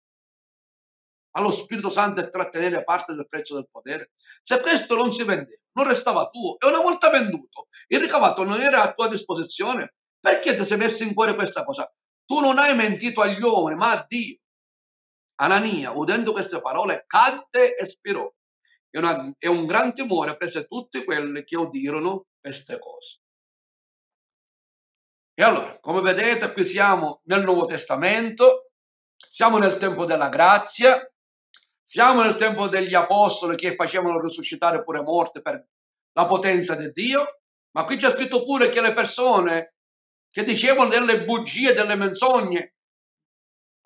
allo Spirito Santo e trattenere parte del prezzo del potere? Se questo non si vendeva, non restava tuo e una volta venduto, il ricavato non era a tua disposizione, perché ti sei messo in cuore questa cosa? Tu non hai mentito agli uomini, ma a Dio. Anania, udendo queste parole, cadde e spirò. E, una, e un gran timore prese tutti quelli che udirono queste cose. E allora, come vedete, qui siamo nel Nuovo Testamento, siamo nel tempo della grazia, siamo nel tempo degli apostoli che facevano risuscitare pure morte per la potenza di Dio, ma qui c'è scritto pure che le persone che dicevano delle bugie, delle menzogne,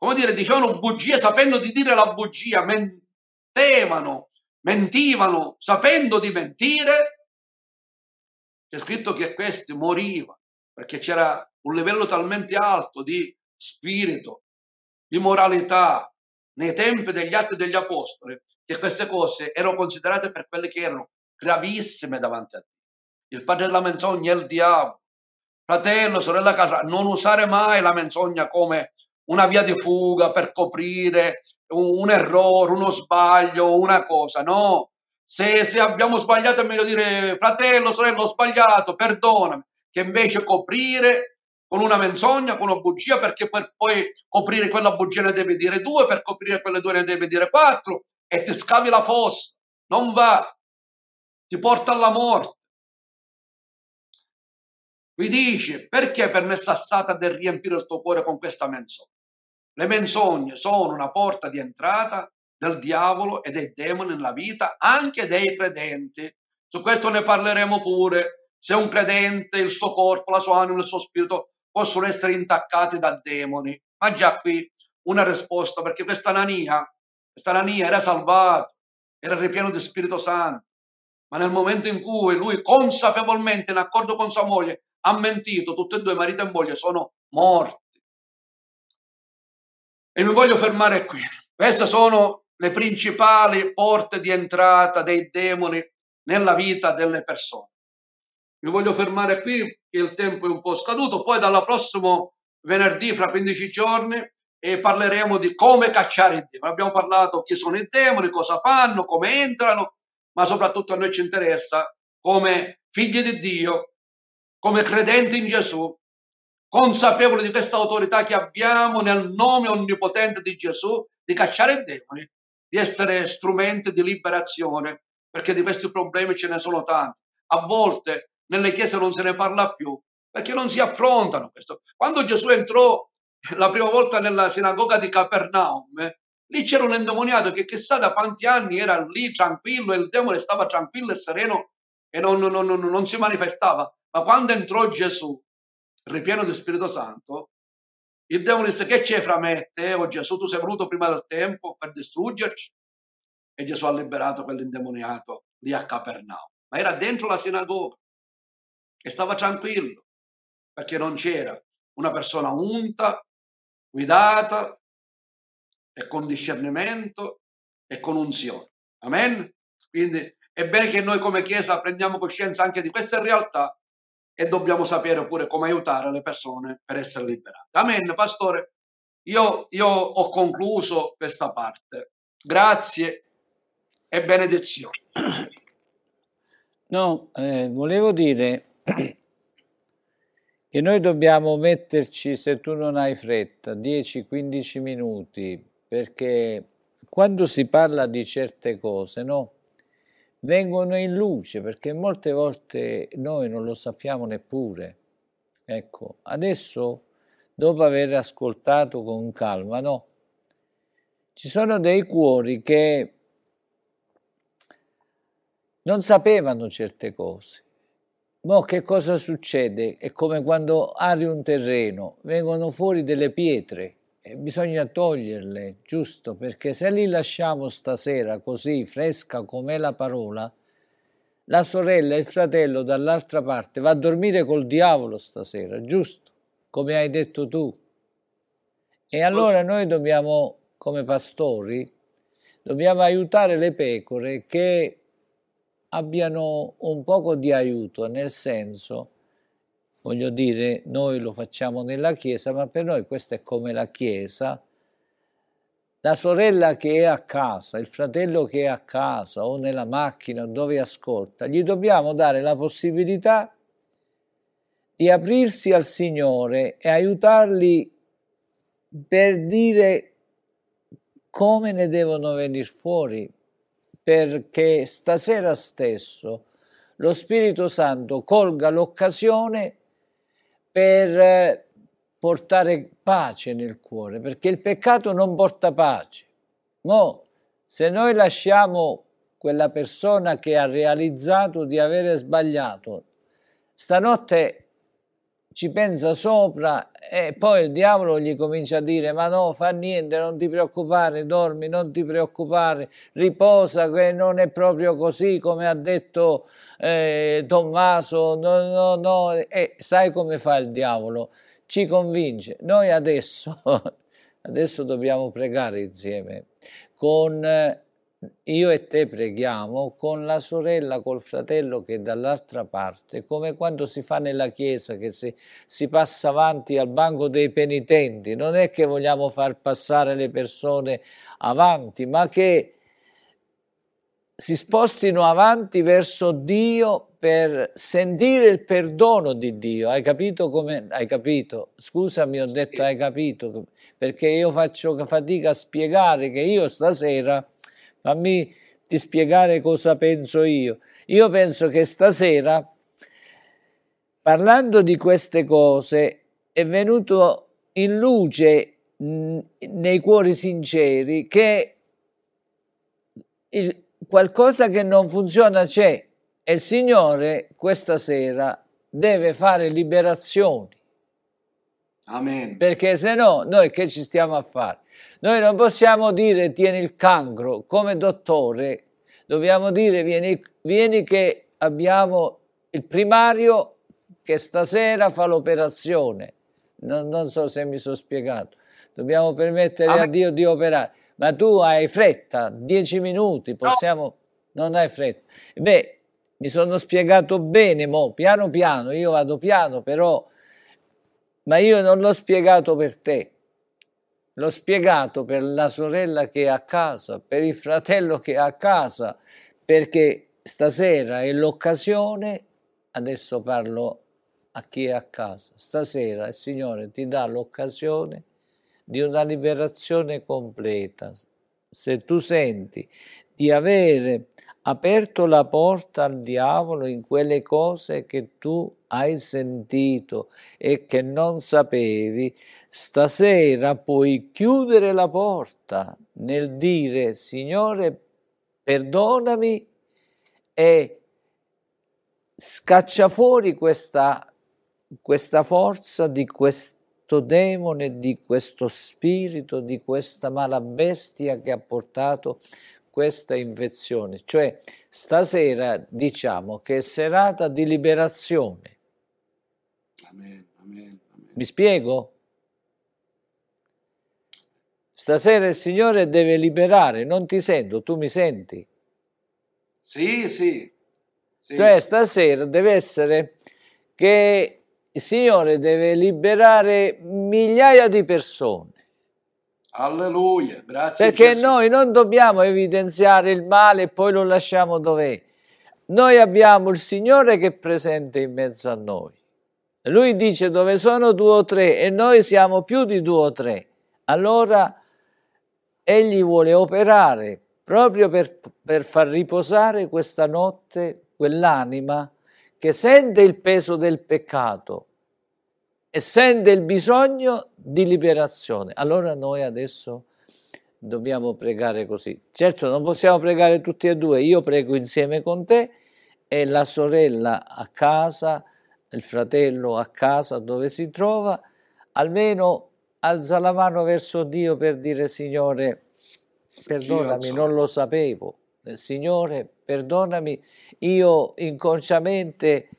come dire, dicevano bugie sapendo di dire la bugia, mentevano, mentivano sapendo di mentire, c'è scritto che questi morivano perché c'era un livello talmente alto di spirito, di moralità nei tempi degli atti degli apostoli, che queste cose erano considerate per quelle che erano gravissime davanti a Dio. Il padre della menzogna è il diavolo. Fratello, sorella casa, non usare mai la menzogna come una via di fuga per coprire un, un errore, uno sbaglio, una cosa. No, se, se, abbiamo sbagliato è meglio dire fratello, sorella, ho sbagliato, perdonami, che invece coprire con una menzogna, con una bugia, perché per poi coprire quella bugia ne deve dire due, per coprire quelle due ne deve dire quattro, e ti scavi la fossa. Non va, ti porta alla morte. Vi dice perché è permesso a Satana di riempire il tuo cuore con questa menzogna? Le menzogne sono una porta di entrata del diavolo e dei demoni nella vita anche dei credenti. Su questo ne parleremo pure. Se un credente, il suo corpo, la sua anima, il suo spirito possono essere intaccati da demoni. Ma già qui una risposta, perché questa Anania, questa Anania era salvato, era ripieno di Spirito Santo, ma nel momento in cui lui consapevolmente, in accordo con sua moglie, ha mentito, tutti e due, marito e moglie, sono morti. E mi voglio fermare qui. Queste sono le principali porte di entrata dei demoni nella vita delle persone. Mi voglio fermare qui, che il tempo è un po' scaduto, poi dal prossimo venerdì, fra 15 giorni, e parleremo di come cacciare i demoni. Abbiamo parlato chi sono i demoni, cosa fanno, come entrano, ma soprattutto a noi ci interessa come figli di Dio, come credenti in Gesù, consapevoli di questa autorità che abbiamo nel nome onnipotente di Gesù, di cacciare i demoni, di essere strumenti di liberazione, perché di questi problemi ce ne sono tanti. A volte nelle chiese non se ne parla più, perché non si affrontano questo. Quando Gesù entrò la prima volta nella sinagoga di Capernaum, lì c'era un endemoniato che chissà da quanti anni era lì tranquillo e il demone stava tranquillo e sereno e non, non, non, non si manifestava. Ma quando entrò Gesù, ripieno di Spirito Santo, il demone disse che c'è fra me e te, o Gesù, tu sei venuto prima del tempo per distruggerci? E Gesù ha liberato quell'indemoniato lì a Capernaum. Ma era dentro la sinagoga e stava tranquillo, perché non c'era una persona unta, guidata e con discernimento e con unzione. Amen? Quindi è bene che noi come Chiesa prendiamo coscienza anche di queste realtà e dobbiamo sapere pure come aiutare le persone per essere liberate. Amen, pastore. Io, io ho concluso questa parte. Grazie e benedizioni. No, eh, volevo dire che noi dobbiamo metterci, se tu non hai fretta, 10-15 minuti, perché quando si parla di certe cose, no? Vengono in luce perché molte volte noi non lo sappiamo neppure. Ecco, adesso dopo aver ascoltato con calma, no, ci sono dei cuori che non sapevano certe cose. Ma che cosa succede? È come quando ari un terreno, vengono fuori delle pietre e bisogna toglierle, giusto? Perché se li lasciamo stasera così fresca com'è la parola, la sorella e il fratello dall'altra parte va a dormire col diavolo stasera, giusto? Come hai detto tu. E allora noi dobbiamo, come pastori, dobbiamo aiutare le pecore che abbiano un poco di aiuto, nel senso voglio dire, noi lo facciamo nella Chiesa, ma per noi questa è come la Chiesa. La sorella che è a casa, il fratello che è a casa o nella macchina dove ascolta, gli dobbiamo dare la possibilità di aprirsi al Signore e aiutarli per dire come ne devono venire fuori, perché stasera stesso lo Spirito Santo colga l'occasione per eh, portare pace nel cuore, perché il peccato non porta pace. No, se noi lasciamo quella persona che ha realizzato di avere sbagliato, stanotte ci pensa sopra e poi il diavolo gli comincia a dire ma no, fa niente, non ti preoccupare, dormi, non ti preoccupare, riposa, che non è proprio così come ha detto eh, Tommaso, no, no, no, e sai come fa il diavolo? Ci convince. Noi adesso, adesso dobbiamo pregare insieme con... Io e te preghiamo con la sorella, col fratello che è dall'altra parte, come quando si fa nella chiesa, che si, si, passa avanti al banco dei penitenti. Non è che vogliamo far passare le persone avanti, ma che si spostino avanti verso Dio per sentire il perdono di Dio. Hai capito come? Hai capito? Scusami, ho detto hai capito, perché io faccio fatica a spiegare che io stasera Fammi di spiegare cosa penso io. Io penso che stasera, parlando di queste cose, è venuto in luce mh, nei cuori sinceri che il, qualcosa che non funziona c'è e il Signore questa sera deve fare liberazioni. Amen. Perché se no, noi che ci stiamo a fare? Noi non possiamo dire tieni il cancro come dottore, dobbiamo dire vieni, vieni che abbiamo il primario che stasera fa l'operazione. Non, non, so se mi sono spiegato. Dobbiamo permettere ah, a Dio di operare. Ma tu hai fretta, dieci minuti, possiamo... No. Non hai fretta. Beh, mi sono spiegato bene, mo, piano piano, io vado piano, però... Ma io non l'ho spiegato per te. L'ho spiegato per la sorella che è a casa, per il fratello che è a casa, perché stasera è l'occasione, adesso parlo a chi è a casa, stasera il Signore ti dà l'occasione di una liberazione completa. Se tu senti di avere aperto la porta al diavolo in quelle cose che tu hai sentito e che non sapevi, stasera puoi chiudere la porta nel dire Signore perdonami e scaccia fuori questa, questa forza di questo demone, di questo spirito, di questa mala bestia che ha portato questa infezione. Cioè stasera diciamo che è serata di liberazione. Amen, amen, amen. Mi spiego? Stasera il Signore deve liberare, non ti sento, tu mi senti? Sì, sì. sì. Cioè stasera deve essere che il Signore deve liberare migliaia di persone. Alleluia, grazie. Perché noi non dobbiamo evidenziare il male e poi lo lasciamo dov'è. Noi abbiamo il Signore che è presente in mezzo a noi. Lui dice dove sono due o tre e noi siamo più di due o tre. Allora egli vuole operare proprio per, per far riposare questa notte quell'anima che sente il peso del peccato e sente il bisogno di liberazione. Allora noi adesso dobbiamo pregare così. Certo non possiamo pregare tutti e due, io prego insieme con te e la sorella a casa, il fratello a casa dove si trova, almeno alza la mano verso Dio per dire Signore, perdonami, non lo sapevo. Signore, perdonami, io inconsciamente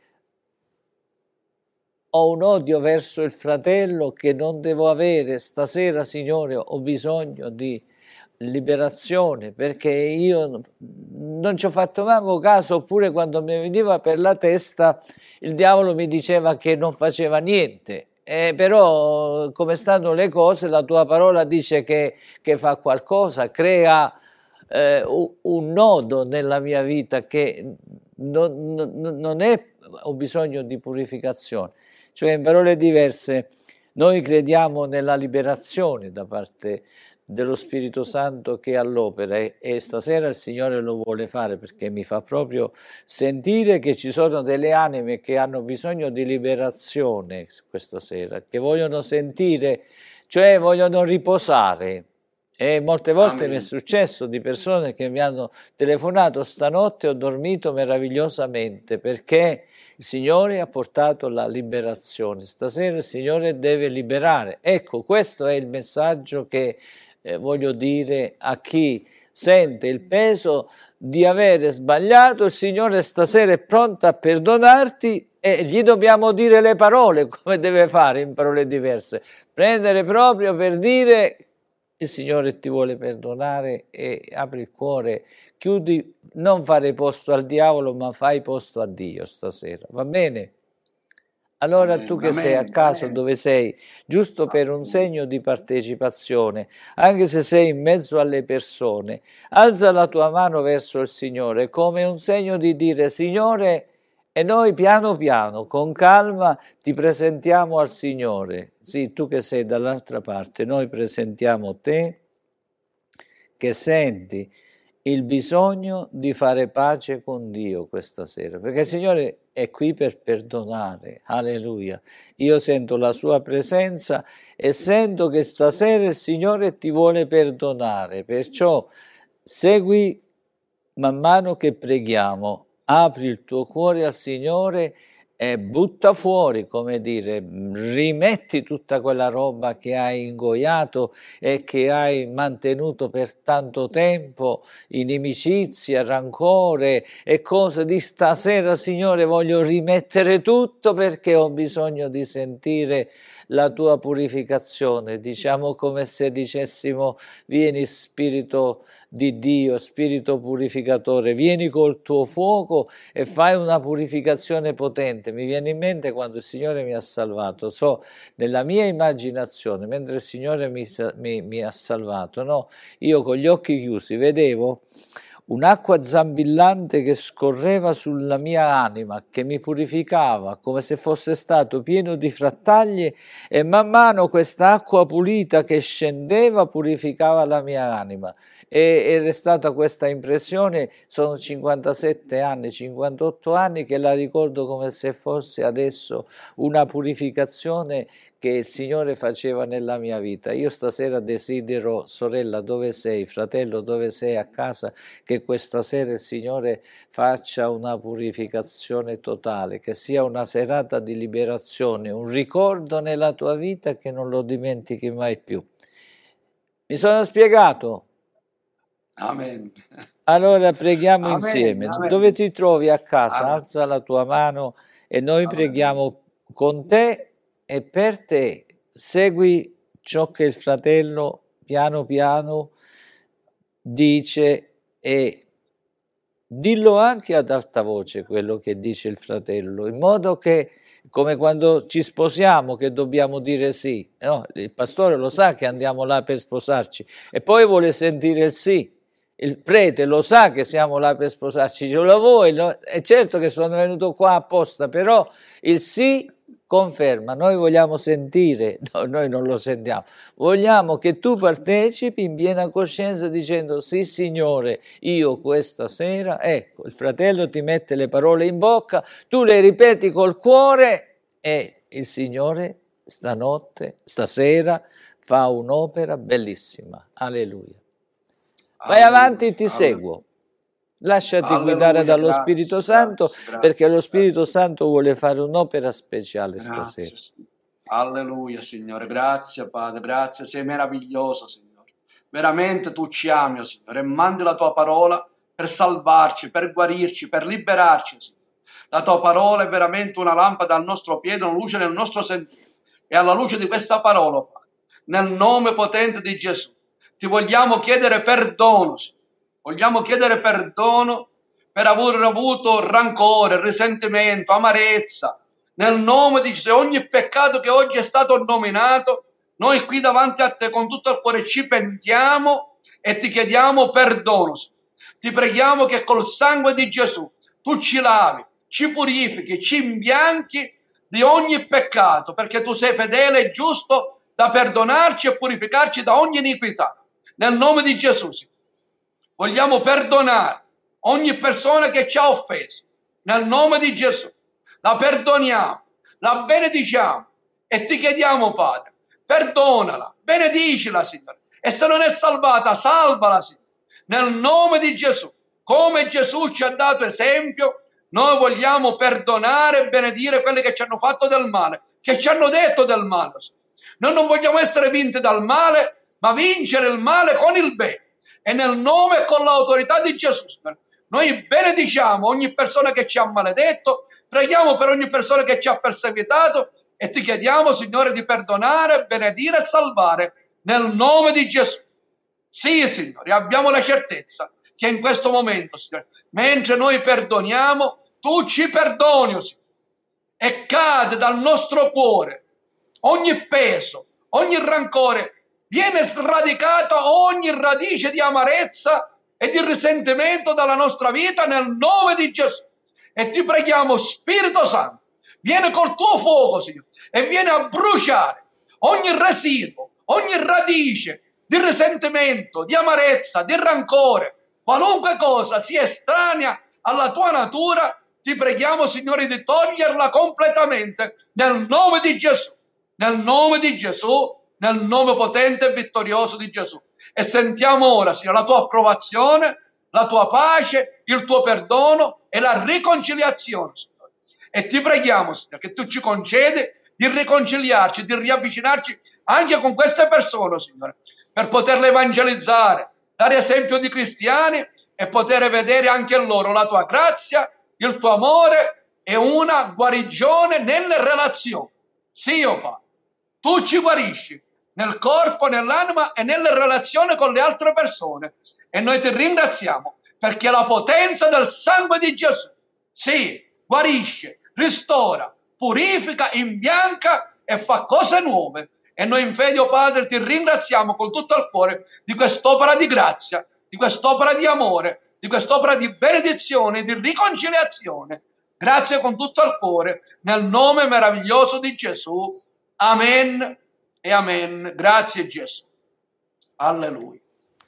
ho un odio verso il fratello che non devo avere. Stasera, Signore, ho bisogno di liberazione perché io non ci ho fatto manco caso, oppure quando mi veniva per la testa il diavolo mi diceva che non faceva niente eh, però come stanno le cose la tua parola dice che, che fa qualcosa, crea eh, un nodo nella mia vita che non, non, non è, ho bisogno di purificazione. Cioè in parole diverse noi crediamo nella liberazione da parte dello Spirito Santo che è all'opera e, e, stasera il Signore lo vuole fare perché mi fa proprio sentire che ci sono delle anime che hanno bisogno di liberazione questa sera, che vogliono sentire, cioè vogliono riposare, E molte volte Amen. mi è successo di persone che mi hanno telefonato stanotte ho dormito meravigliosamente perché il Signore ha portato la liberazione. Stasera il Signore deve liberare. Ecco, questo è il messaggio che eh, voglio dire a chi sente il peso di avere sbagliato. Il Signore stasera è pronto a perdonarti e gli dobbiamo dire le parole come deve fare in parole diverse. Prendere proprio per dire il Signore ti vuole perdonare e apri il cuore, chiudi, non fare posto al diavolo, ma fai posto a Dio stasera, va bene? Allora Amen, tu che sei a amen. dove sei, giusto per un segno di partecipazione, anche se sei in mezzo alle persone, alza la tua mano verso il Signore come un segno di dire Signore, e noi piano piano, con calma, ti presentiamo al Signore. Sì, tu che sei dall'altra parte, noi presentiamo te che senti il bisogno di fare pace con Dio questa sera, perché il Signore è qui per perdonare, alleluia. Io sento la sua presenza e sento che stasera il Signore ti vuole perdonare, perciò segui man mano che preghiamo, apri il tuo cuore al Signore e butta fuori, come dire, rimetti tutta quella roba che hai ingoiato e che hai mantenuto per tanto tempo, inimicizia, rancore e cose di stasera, Signore, voglio rimettere tutto perché ho bisogno di sentire la tua purificazione, diciamo come se dicessimo vieni Spirito di Dio, Spirito purificatore, vieni col tuo fuoco e fai una purificazione potente. Mi viene in mente quando il Signore mi ha salvato, so nella mia immaginazione, mentre il Signore mi, mi- mi ha salvato, no? io con gli occhi chiusi vedevo un'acqua zambillante che scorreva sulla mia anima, che mi purificava come se fosse stato pieno di frattaglie e man mano questa acqua pulita che scendeva purificava la mia anima. E è restata questa impressione, sono 57 anni, 58 anni che la ricordo come se fosse adesso una purificazione che il Signore faceva nella mia vita. Io stasera desidero, sorella, dove sei, fratello, dove sei a casa, che questa sera il Signore faccia una purificazione totale, che sia una serata di liberazione, un ricordo nella tua vita che non lo dimentichi mai più. Mi sono spiegato? Amen. Allora preghiamo Amen, insieme. amen. Dove ti trovi a casa? Alza la tua mano e noi preghiamo con te e per te. Segui ciò che il fratello piano piano dice e dillo anche ad alta voce quello che dice il fratello, in modo che come quando ci sposiamo che dobbiamo dire sì, no? il pastore lo sa che andiamo là per sposarci e poi vuole sentire il sì. Il prete lo sa che siamo là per sposarci, ce lo vuoi? No? È certo che sono venuto qua apposta, però il sì conferma, noi vogliamo sentire, no, noi non lo sentiamo, vogliamo che tu partecipi in piena coscienza dicendo sì signore, io questa sera, ecco, il fratello ti mette le parole in bocca, tu le ripeti col cuore e il Signore stanotte, stasera, fa un'opera bellissima, alleluia. Vai avanti, ti seguo. Lasciati Alleluia, guidare dallo grazie, Spirito Santo grazie, perché lo Spirito grazie. Santo vuole fare un'opera speciale stasera. Alleluia, Signore. Grazie, Padre. Grazie, sei meraviglioso, Signore. Veramente tu ci ami, oh Signore, e mandi la tua parola per salvarci, per guarirci, per liberarci, Signore. La tua parola è veramente una lampada al nostro piede, una luce nel nostro sentiero. E alla luce di questa parola, Padre, nel nome potente di Gesù, ti vogliamo chiedere perdono, Signore. Vogliamo chiedere perdono per aver avuto rancore, risentimento, amarezza. Nel nome di Gesù, ogni peccato che oggi è stato nominato, noi qui davanti a te con tutto il cuore ci pentiamo e ti chiediamo perdono. Ti preghiamo che col sangue di Gesù tu ci lavi, ci purifichi, ci imbianchi di ogni peccato, perché tu sei fedele e giusto da perdonarci e purificarci da ogni iniquità. Nel nome di Gesù, Signore. Vogliamo perdonare ogni persona che ci ha offeso. Nel nome di Gesù. La perdoniamo, la benediciamo e ti chiediamo, Padre, perdonala, benedicila, Signore, E se non è salvata, salvala, Signore. Nel nome di Gesù. Come Gesù ci ha dato esempio, noi vogliamo perdonare e benedire quelli che ci hanno fatto del male, che ci hanno detto del male. Noi non vogliamo essere vinti dal male, ma vincere il male con il bene. E nel nome e con l'autorità di Gesù, noi benediciamo ogni persona che ci ha maledetto, preghiamo per ogni persona che ci ha perseguitato e ti chiediamo, Signore, di perdonare, benedire e salvare nel nome di Gesù. Sì, Signore, abbiamo la certezza che in questo momento, Signore, mentre noi perdoniamo, tu ci perdoni, Signore, e cade dal nostro cuore ogni peso, ogni rancore, viene sradicata ogni radice di amarezza e di risentimento dalla nostra vita nel nome di Gesù. E ti preghiamo, Spirito Santo, viene col tuo fuoco, Signore, e viene a bruciare ogni residuo, ogni radice di risentimento, di amarezza, di rancore, qualunque cosa sia estranea alla tua natura, ti preghiamo, Signore, di toglierla completamente nel nome di Gesù, nel nome di Gesù, nel nome potente e vittorioso di Gesù. E sentiamo ora, Signore, la tua approvazione, la tua pace, il tuo perdono e la riconciliazione, Signore. E ti preghiamo, Signore, che tu ci concedi di riconciliarci, di riavvicinarci anche con queste persone, Signore, per poterle evangelizzare, dare esempio di cristiani e poter vedere anche loro la tua grazia, il tuo amore e una guarigione nelle relazioni. Sì, oh Padre, tu ci guarisci nel corpo, nell'anima e nelle relazioni con le altre persone. E noi ti ringraziamo perché la potenza del sangue di Gesù, sì, guarisce, ristora, purifica, imbianca e fa cose nuove. E noi in fede, oh Padre, ti ringraziamo con tutto il cuore di quest'opera di grazia, di quest'opera di amore, di quest'opera di benedizione, di riconciliazione. Grazie con tutto il cuore, nel nome meraviglioso di Gesù. Amen e amen. Grazie Gesù. Alleluia.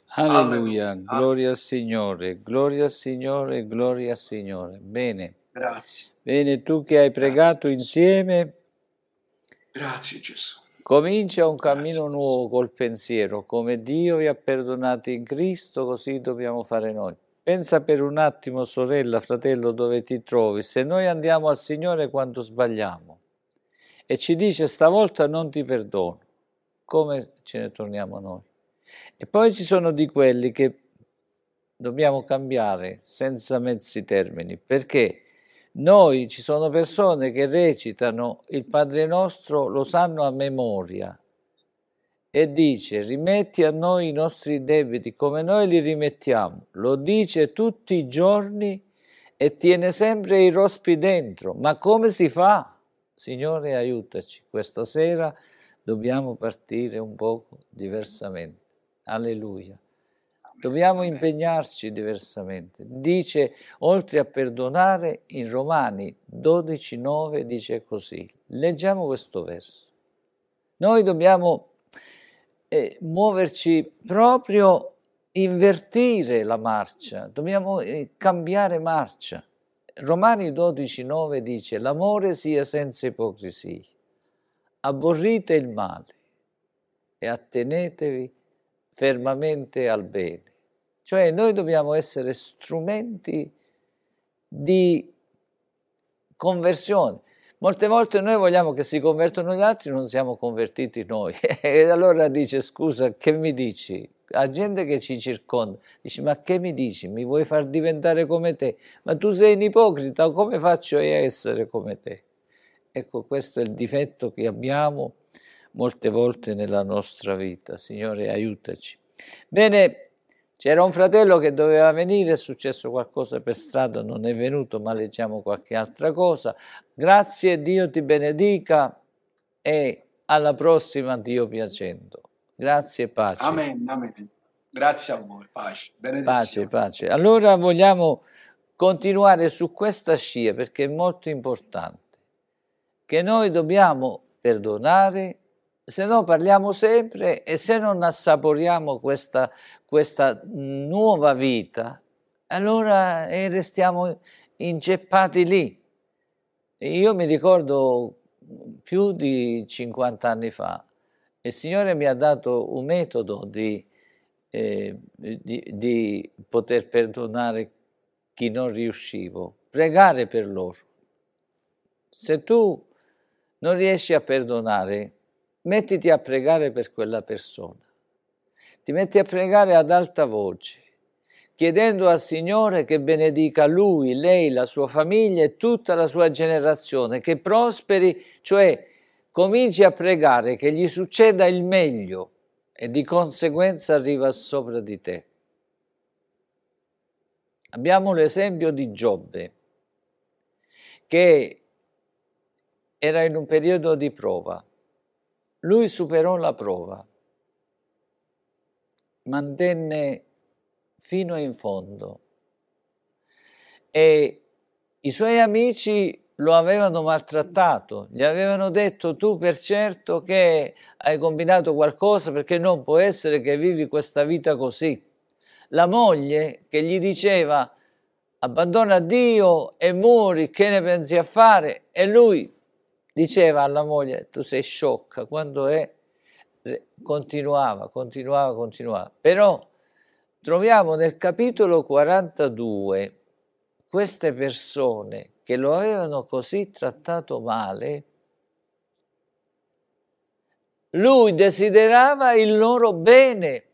Alleluia, gloria al Signore, gloria al Signore, gloria al Signore. Bene. Grazie. Bene, tu che hai pregato insieme, Grazie Gesù. comincia un cammino nuovo col pensiero, come Dio vi ha perdonato in Cristo, così dobbiamo fare noi. Pensa per un attimo, sorella, fratello, dove ti trovi, se noi andiamo al Signore quando sbagliamo e ci dice stavolta non ti perdono, come ce ne torniamo noi? E poi ci sono di quelli che dobbiamo cambiare senza mezzi termini, perché noi ci sono persone che recitano il Padre nostro, lo sanno a memoria e dice rimetti a noi i nostri debiti come noi li rimettiamo. Lo dice tutti i giorni e tiene sempre i rospi dentro. Ma come si fa? Signore aiutaci, questa sera dobbiamo partire un poco diversamente. Alleluia. Dobbiamo impegnarci diversamente. Dice, oltre a perdonare, in Romani 12,9 dice così. Leggiamo questo verso. Noi dobbiamo eh, muoverci proprio, invertire la marcia, dobbiamo eh, cambiare marcia. Romani 12,9 dice, l'amore sia senza ipocrisia, aborrite il male e attenetevi fermamente al bene. Cioè noi dobbiamo essere strumenti di conversione. Molte volte noi vogliamo che si convertono gli altri, non siamo convertiti noi. e allora dice, scusa, che mi dici? La gente che ci circonda dice, ma che mi dici? Mi vuoi far diventare come te? Ma tu sei un ipocrita, come faccio io a essere come te? Ecco, questo è il difetto che abbiamo molte volte nella nostra vita. Signore, aiutaci. Bene, c'era un fratello che doveva venire, è successo qualcosa per strada, non è venuto, ma leggiamo qualche altra cosa. Grazie, Dio ti benedica e alla prossima, Dio piacendo. Grazie e pace. Amen, amen. Grazie a voi, pace, Pace, pace. Allora vogliamo continuare su questa scia perché è molto importante, che noi dobbiamo perdonare, se no parliamo sempre e se non assaporiamo questa, questa nuova vita, allora eh, restiamo inceppati lì. Io mi ricordo più di 50 anni fa, il Signore mi ha dato un metodo di, eh, di, di poter perdonare chi non riuscivo, pregare per loro. Se tu non riesci a perdonare, mettiti a pregare per quella persona. Ti metti a pregare ad alta voce, chiedendo al Signore che benedica lui, lei, la sua famiglia e tutta la sua generazione, che prosperi, cioè cominci a pregare che gli succeda il meglio e di conseguenza arriva sopra di te. Abbiamo l'esempio di Giobbe, che era in un periodo di prova. Lui superò la prova, mantenne fino in fondo e i suoi amici lo avevano maltrattato, gli avevano detto tu per certo che hai combinato qualcosa perché non può essere che vivi questa vita così. La moglie che gli diceva abbandona Dio e muori, che ne pensi a fare? E lui diceva alla moglie tu sei sciocca, quando è? Continuava, continuava, continuava. Però troviamo nel capitolo 42 queste persone che lo avevano così trattato male, lui desiderava il loro bene.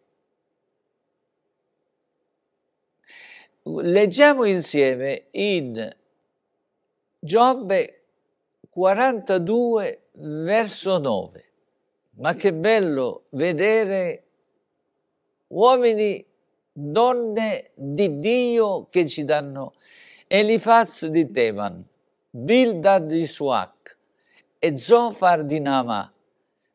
Leggiamo insieme in Giobbe 42 verso 9. Ma che bello vedere uomini, donne di Dio che ci danno Elifaz di Teman, Bildad di Suac e Zofar di Nama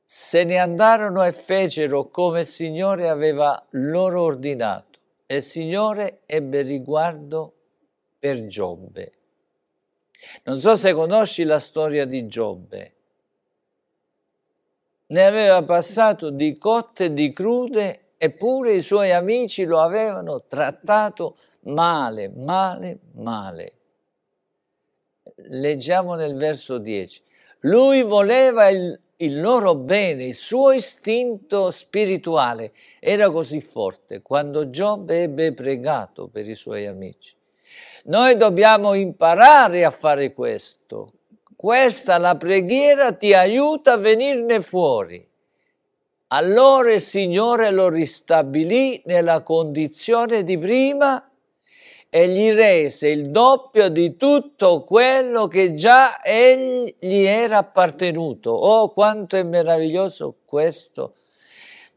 se ne andarono e fecero come il Signore aveva loro ordinato e il Signore ebbe riguardo per Giobbe. Non so se conosci la storia di Giobbe. Ne aveva passato di cotte e di crude, eppure i suoi amici lo avevano trattato male, male, male. Leggiamo nel verso 10. Lui voleva il, il loro bene, il suo istinto spirituale era così forte quando Giobbe ebbe pregato per i suoi amici. Noi dobbiamo imparare a fare questo. Questa, la preghiera, ti aiuta a venirne fuori. Allora il Signore lo ristabilì nella condizione di prima e gli rese il doppio di tutto quello che già egli gli era appartenuto. Oh, quanto è meraviglioso questo!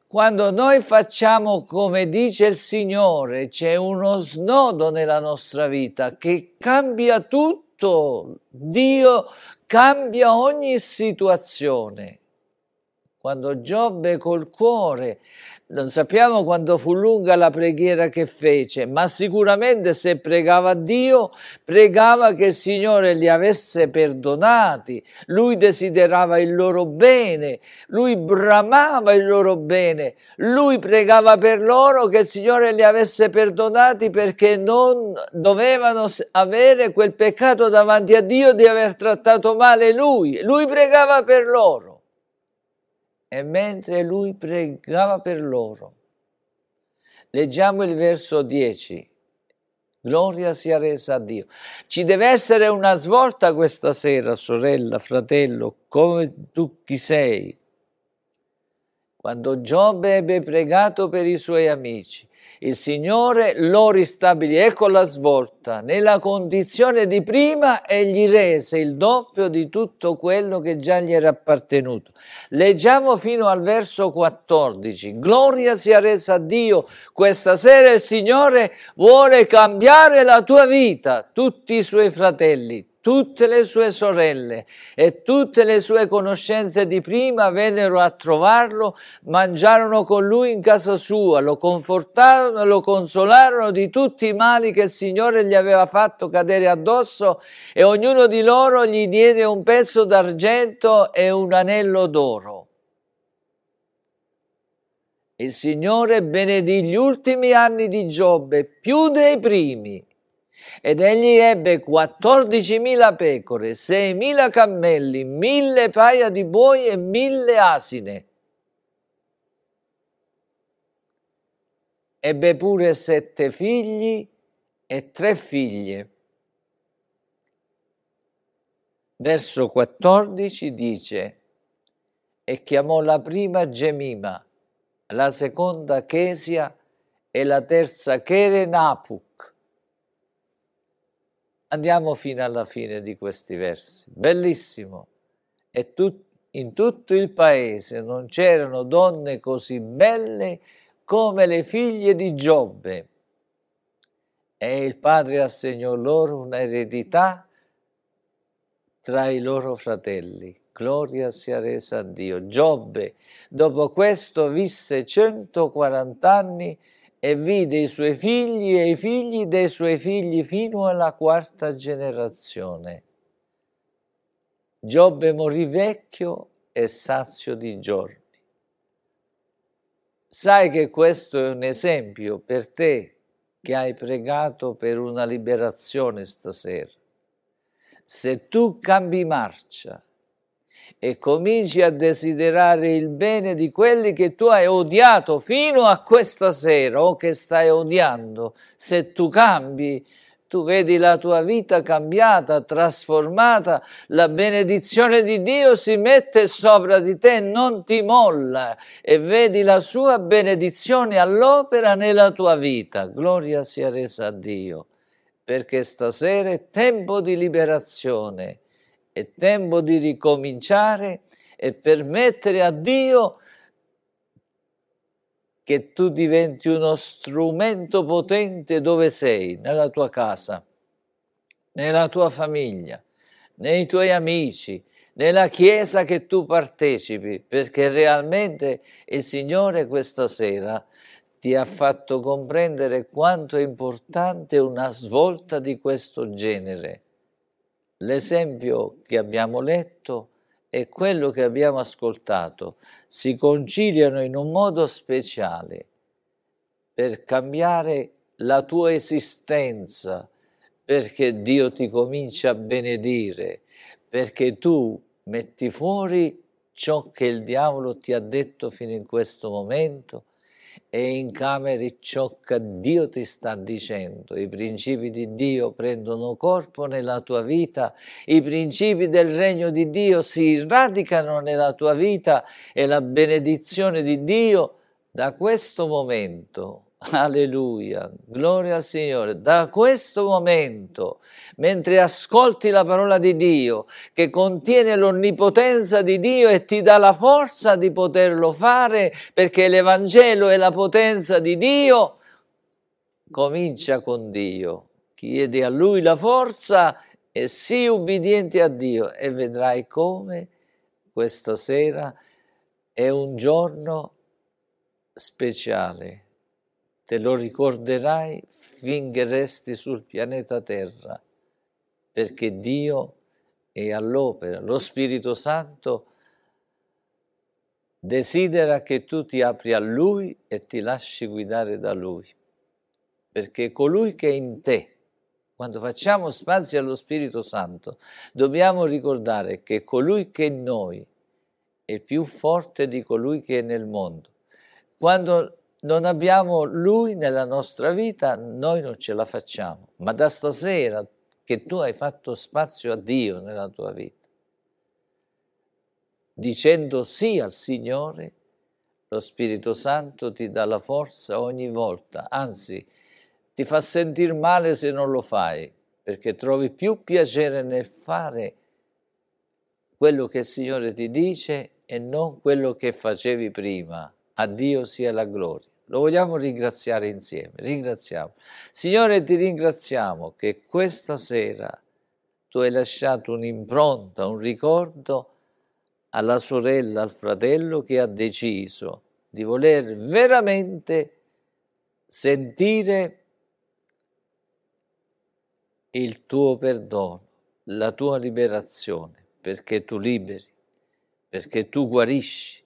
Quando noi facciamo come dice il Signore, c'è uno snodo nella nostra vita che cambia tutto. Dio cambia ogni situazione. Quando Giobbe col cuore non sappiamo quando fu lunga la preghiera che fece, ma sicuramente se pregava a Dio, pregava che il Signore li avesse perdonati, lui desiderava il loro bene, lui bramava il loro bene, lui pregava per loro che il Signore li avesse perdonati perché non dovevano avere quel peccato davanti a Dio di aver trattato male lui, lui pregava per loro e mentre lui pregava per loro. Leggiamo il verso 10. Gloria sia resa a Dio. Ci deve essere una svolta questa sera, sorella, fratello, come tu chi sei. Quando Giobbe ebbe pregato per i suoi amici, il Signore lo ristabilì, ecco la svolta, nella condizione di prima e gli rese il doppio di tutto quello che già gli era appartenuto. Leggiamo fino al verso 14. Gloria sia resa a Dio, questa sera il Signore vuole cambiare la tua vita, tutti i suoi fratelli, tutte le sue sorelle e tutte le sue conoscenze di prima vennero a trovarlo, mangiarono con lui in casa sua, lo confortarono e lo consolarono di tutti i mali che il Signore gli aveva fatto cadere addosso e ognuno di loro gli diede un pezzo d'argento e un anello d'oro. Il Signore benedì gli ultimi anni di Giobbe più dei primi ed egli ebbe 14.000 pecore, 6.000 cammelli, mille paia di buoi e mille asine. ebbe pure sette figli e tre figlie. Verso 14 dice, e chiamò la prima Gemima, la seconda Chesia e la terza Kerenapuk. Andiamo fino alla fine di questi versi. Bellissimo. E tu, in tutto il paese non c'erano donne così belle come le figlie di Giobbe. E il padre assegnò loro un'eredità tra i loro fratelli. Gloria sia resa a Dio. Giobbe, dopo questo, visse 140 anni e vide i suoi figli e i figli dei suoi figli fino alla quarta generazione. Giobbe morì vecchio e sazio di giorni. Sai che questo è un esempio per te che hai pregato per una liberazione stasera. Se tu cambi marcia e cominci a desiderare il bene di quelli che tu hai odiato fino a questa sera o che stai odiando, se tu cambi, tu vedi la tua vita cambiata, trasformata, la benedizione di Dio si mette sopra di te, non ti molla e vedi la sua benedizione all'opera nella tua vita. Gloria sia resa a Dio, perché stasera è tempo di liberazione, è tempo di ricominciare e permettere a Dio che tu diventi uno strumento potente dove sei, nella tua casa, nella tua famiglia, nei tuoi amici, nella chiesa che tu partecipi, perché realmente il Signore questa sera ti ha fatto comprendere quanto è importante una svolta di questo genere. L'esempio che abbiamo letto e quello che abbiamo ascoltato. Si conciliano in un modo speciale per cambiare la tua esistenza, perché Dio ti comincia a benedire, perché tu metti fuori ciò che il diavolo ti ha detto fino in questo momento e incameri ciò che Dio ti sta dicendo. I principi di Dio prendono corpo nella tua vita, i principi del regno di Dio si radicano nella tua vita e la benedizione di Dio da questo momento Alleluia, gloria al Signore. Da questo momento, mentre ascolti la parola di Dio, che contiene l'onnipotenza di Dio e ti dà la forza di poterlo fare, perché l'Evangelo è la potenza di Dio, comincia con Dio. Chiedi a Lui la forza e sii ubbidiente a Dio e vedrai come questa sera è un giorno speciale te lo ricorderai finché resti sul pianeta Terra, perché Dio è all'opera, lo Spirito Santo desidera che tu ti apri a Lui e ti lasci guidare da Lui, perché colui che è in te, quando facciamo spazio allo Spirito Santo, dobbiamo ricordare che colui che è in noi è più forte di colui che è nel mondo. Quando non abbiamo Lui nella nostra vita, noi non ce la facciamo. Ma da stasera che tu hai fatto spazio a Dio nella tua vita, dicendo sì al Signore, lo Spirito Santo ti dà la forza ogni volta, anzi ti fa sentire male se non lo fai, perché trovi più piacere nel fare quello che il Signore ti dice e non quello che facevi prima. A Dio sia la gloria. Lo vogliamo ringraziare insieme. Ringraziamo. Signore, ti ringraziamo che questa sera tu hai lasciato un'impronta, un ricordo alla sorella, al fratello che ha deciso di voler veramente sentire il tuo perdono, la tua liberazione, perché tu liberi, perché tu guarisci,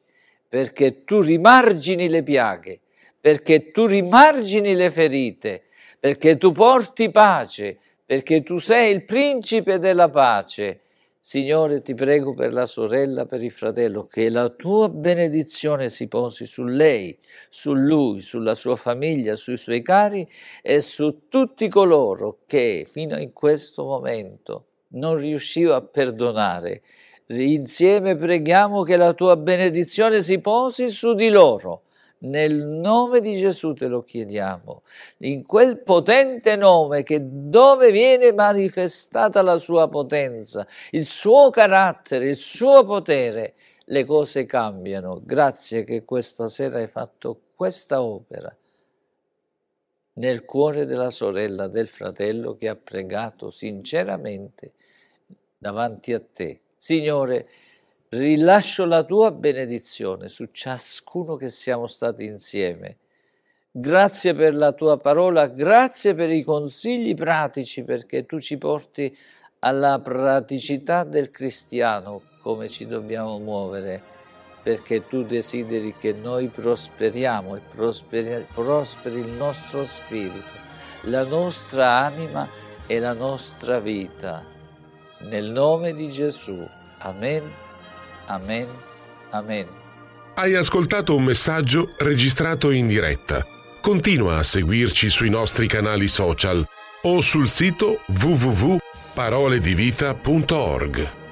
perché tu rimargini le piaghe, perché tu rimargini le ferite, perché tu porti pace, perché tu sei il principe della pace. Signore, ti prego per la sorella, per il fratello, che la tua benedizione si posi su lei, su lui, sulla sua famiglia, sui suoi cari e su tutti coloro che fino in questo momento non riusciva a perdonare. Insieme preghiamo che la tua benedizione si posi su di loro nel nome di Gesù te lo chiediamo, in quel potente nome che dove viene manifestata la sua potenza, il suo carattere, il suo potere, le cose cambiano. Grazie che questa sera hai fatto questa opera nel cuore della sorella, del fratello che ha pregato sinceramente davanti a te. Signore, rilascio la tua benedizione su ciascuno che siamo stati insieme. Grazie per la tua parola, grazie per i consigli pratici perché tu ci porti alla praticità del cristiano, come ci dobbiamo muovere, perché tu desideri che noi prosperiamo e prosperi, prosperi il nostro spirito, la nostra anima e la nostra vita. Nel nome di Gesù. Amen Amen. Amen. Hai ascoltato un messaggio registrato in diretta. Continua a seguirci sui nostri canali social o sul sito www.paroledivita.org.